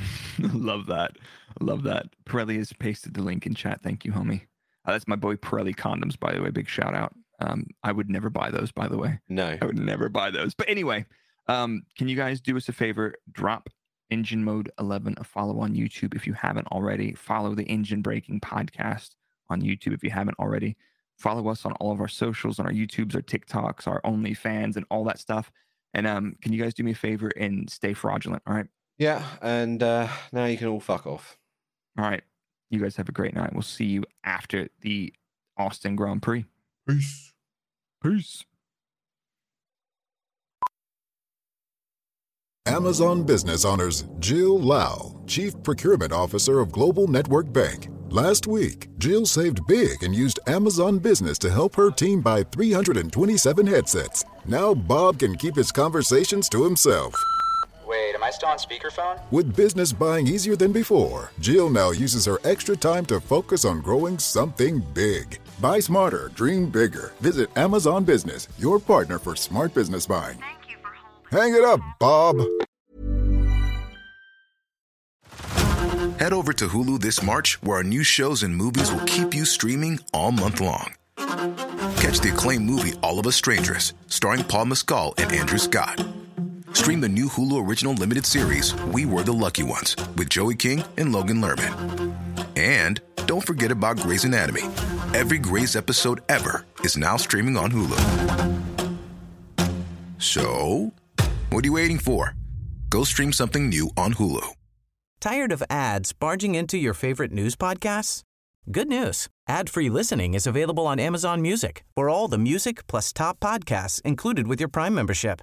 [SPEAKER 3] love that. Love that. Pirelli has pasted the link in chat. Thank you, homie. Uh, that's my boy Pirelli condoms, by the way. Big shout out. Um, I would never buy those, by the way.
[SPEAKER 4] No.
[SPEAKER 3] I would never buy those. But anyway, um, can you guys do us a favor? Drop Engine Mode 11 a follow on YouTube if you haven't already. Follow the Engine Breaking Podcast on YouTube if you haven't already. Follow us on all of our socials, on our YouTubes, our TikToks, our OnlyFans, and all that stuff. And um, can you guys do me a favor and stay fraudulent? All right.
[SPEAKER 4] Yeah, and uh, now you can all fuck off.
[SPEAKER 3] All right. You guys have a great night. We'll see you after the Austin Grand Prix.
[SPEAKER 4] Peace.
[SPEAKER 3] Peace.
[SPEAKER 6] Amazon Business honors Jill Lau, Chief Procurement Officer of Global Network Bank. Last week, Jill saved big and used Amazon Business to help her team buy 327 headsets. Now Bob can keep his conversations to himself.
[SPEAKER 7] Wait, am I still on speakerphone?
[SPEAKER 6] With business buying easier than before, Jill now uses her extra time to focus on growing something big. Buy smarter, dream bigger. Visit Amazon Business, your partner for smart business buying. Thank you for holding. Hang it up, Bob.
[SPEAKER 8] Head over to Hulu this March, where our new shows and movies will keep you streaming all month long. Catch the acclaimed movie All of Us Strangers, starring Paul Mescal and Andrew Scott. Stream the new Hulu original limited series We Were the Lucky Ones with Joey King and Logan Lerman. And don't forget about Grey's Anatomy. Every Grey's episode ever is now streaming on Hulu. So, what are you waiting for? Go stream something new on Hulu.
[SPEAKER 9] Tired of ads barging into your favorite news podcasts? Good news. Ad-free listening is available on Amazon Music for all the music plus top podcasts included with your Prime membership.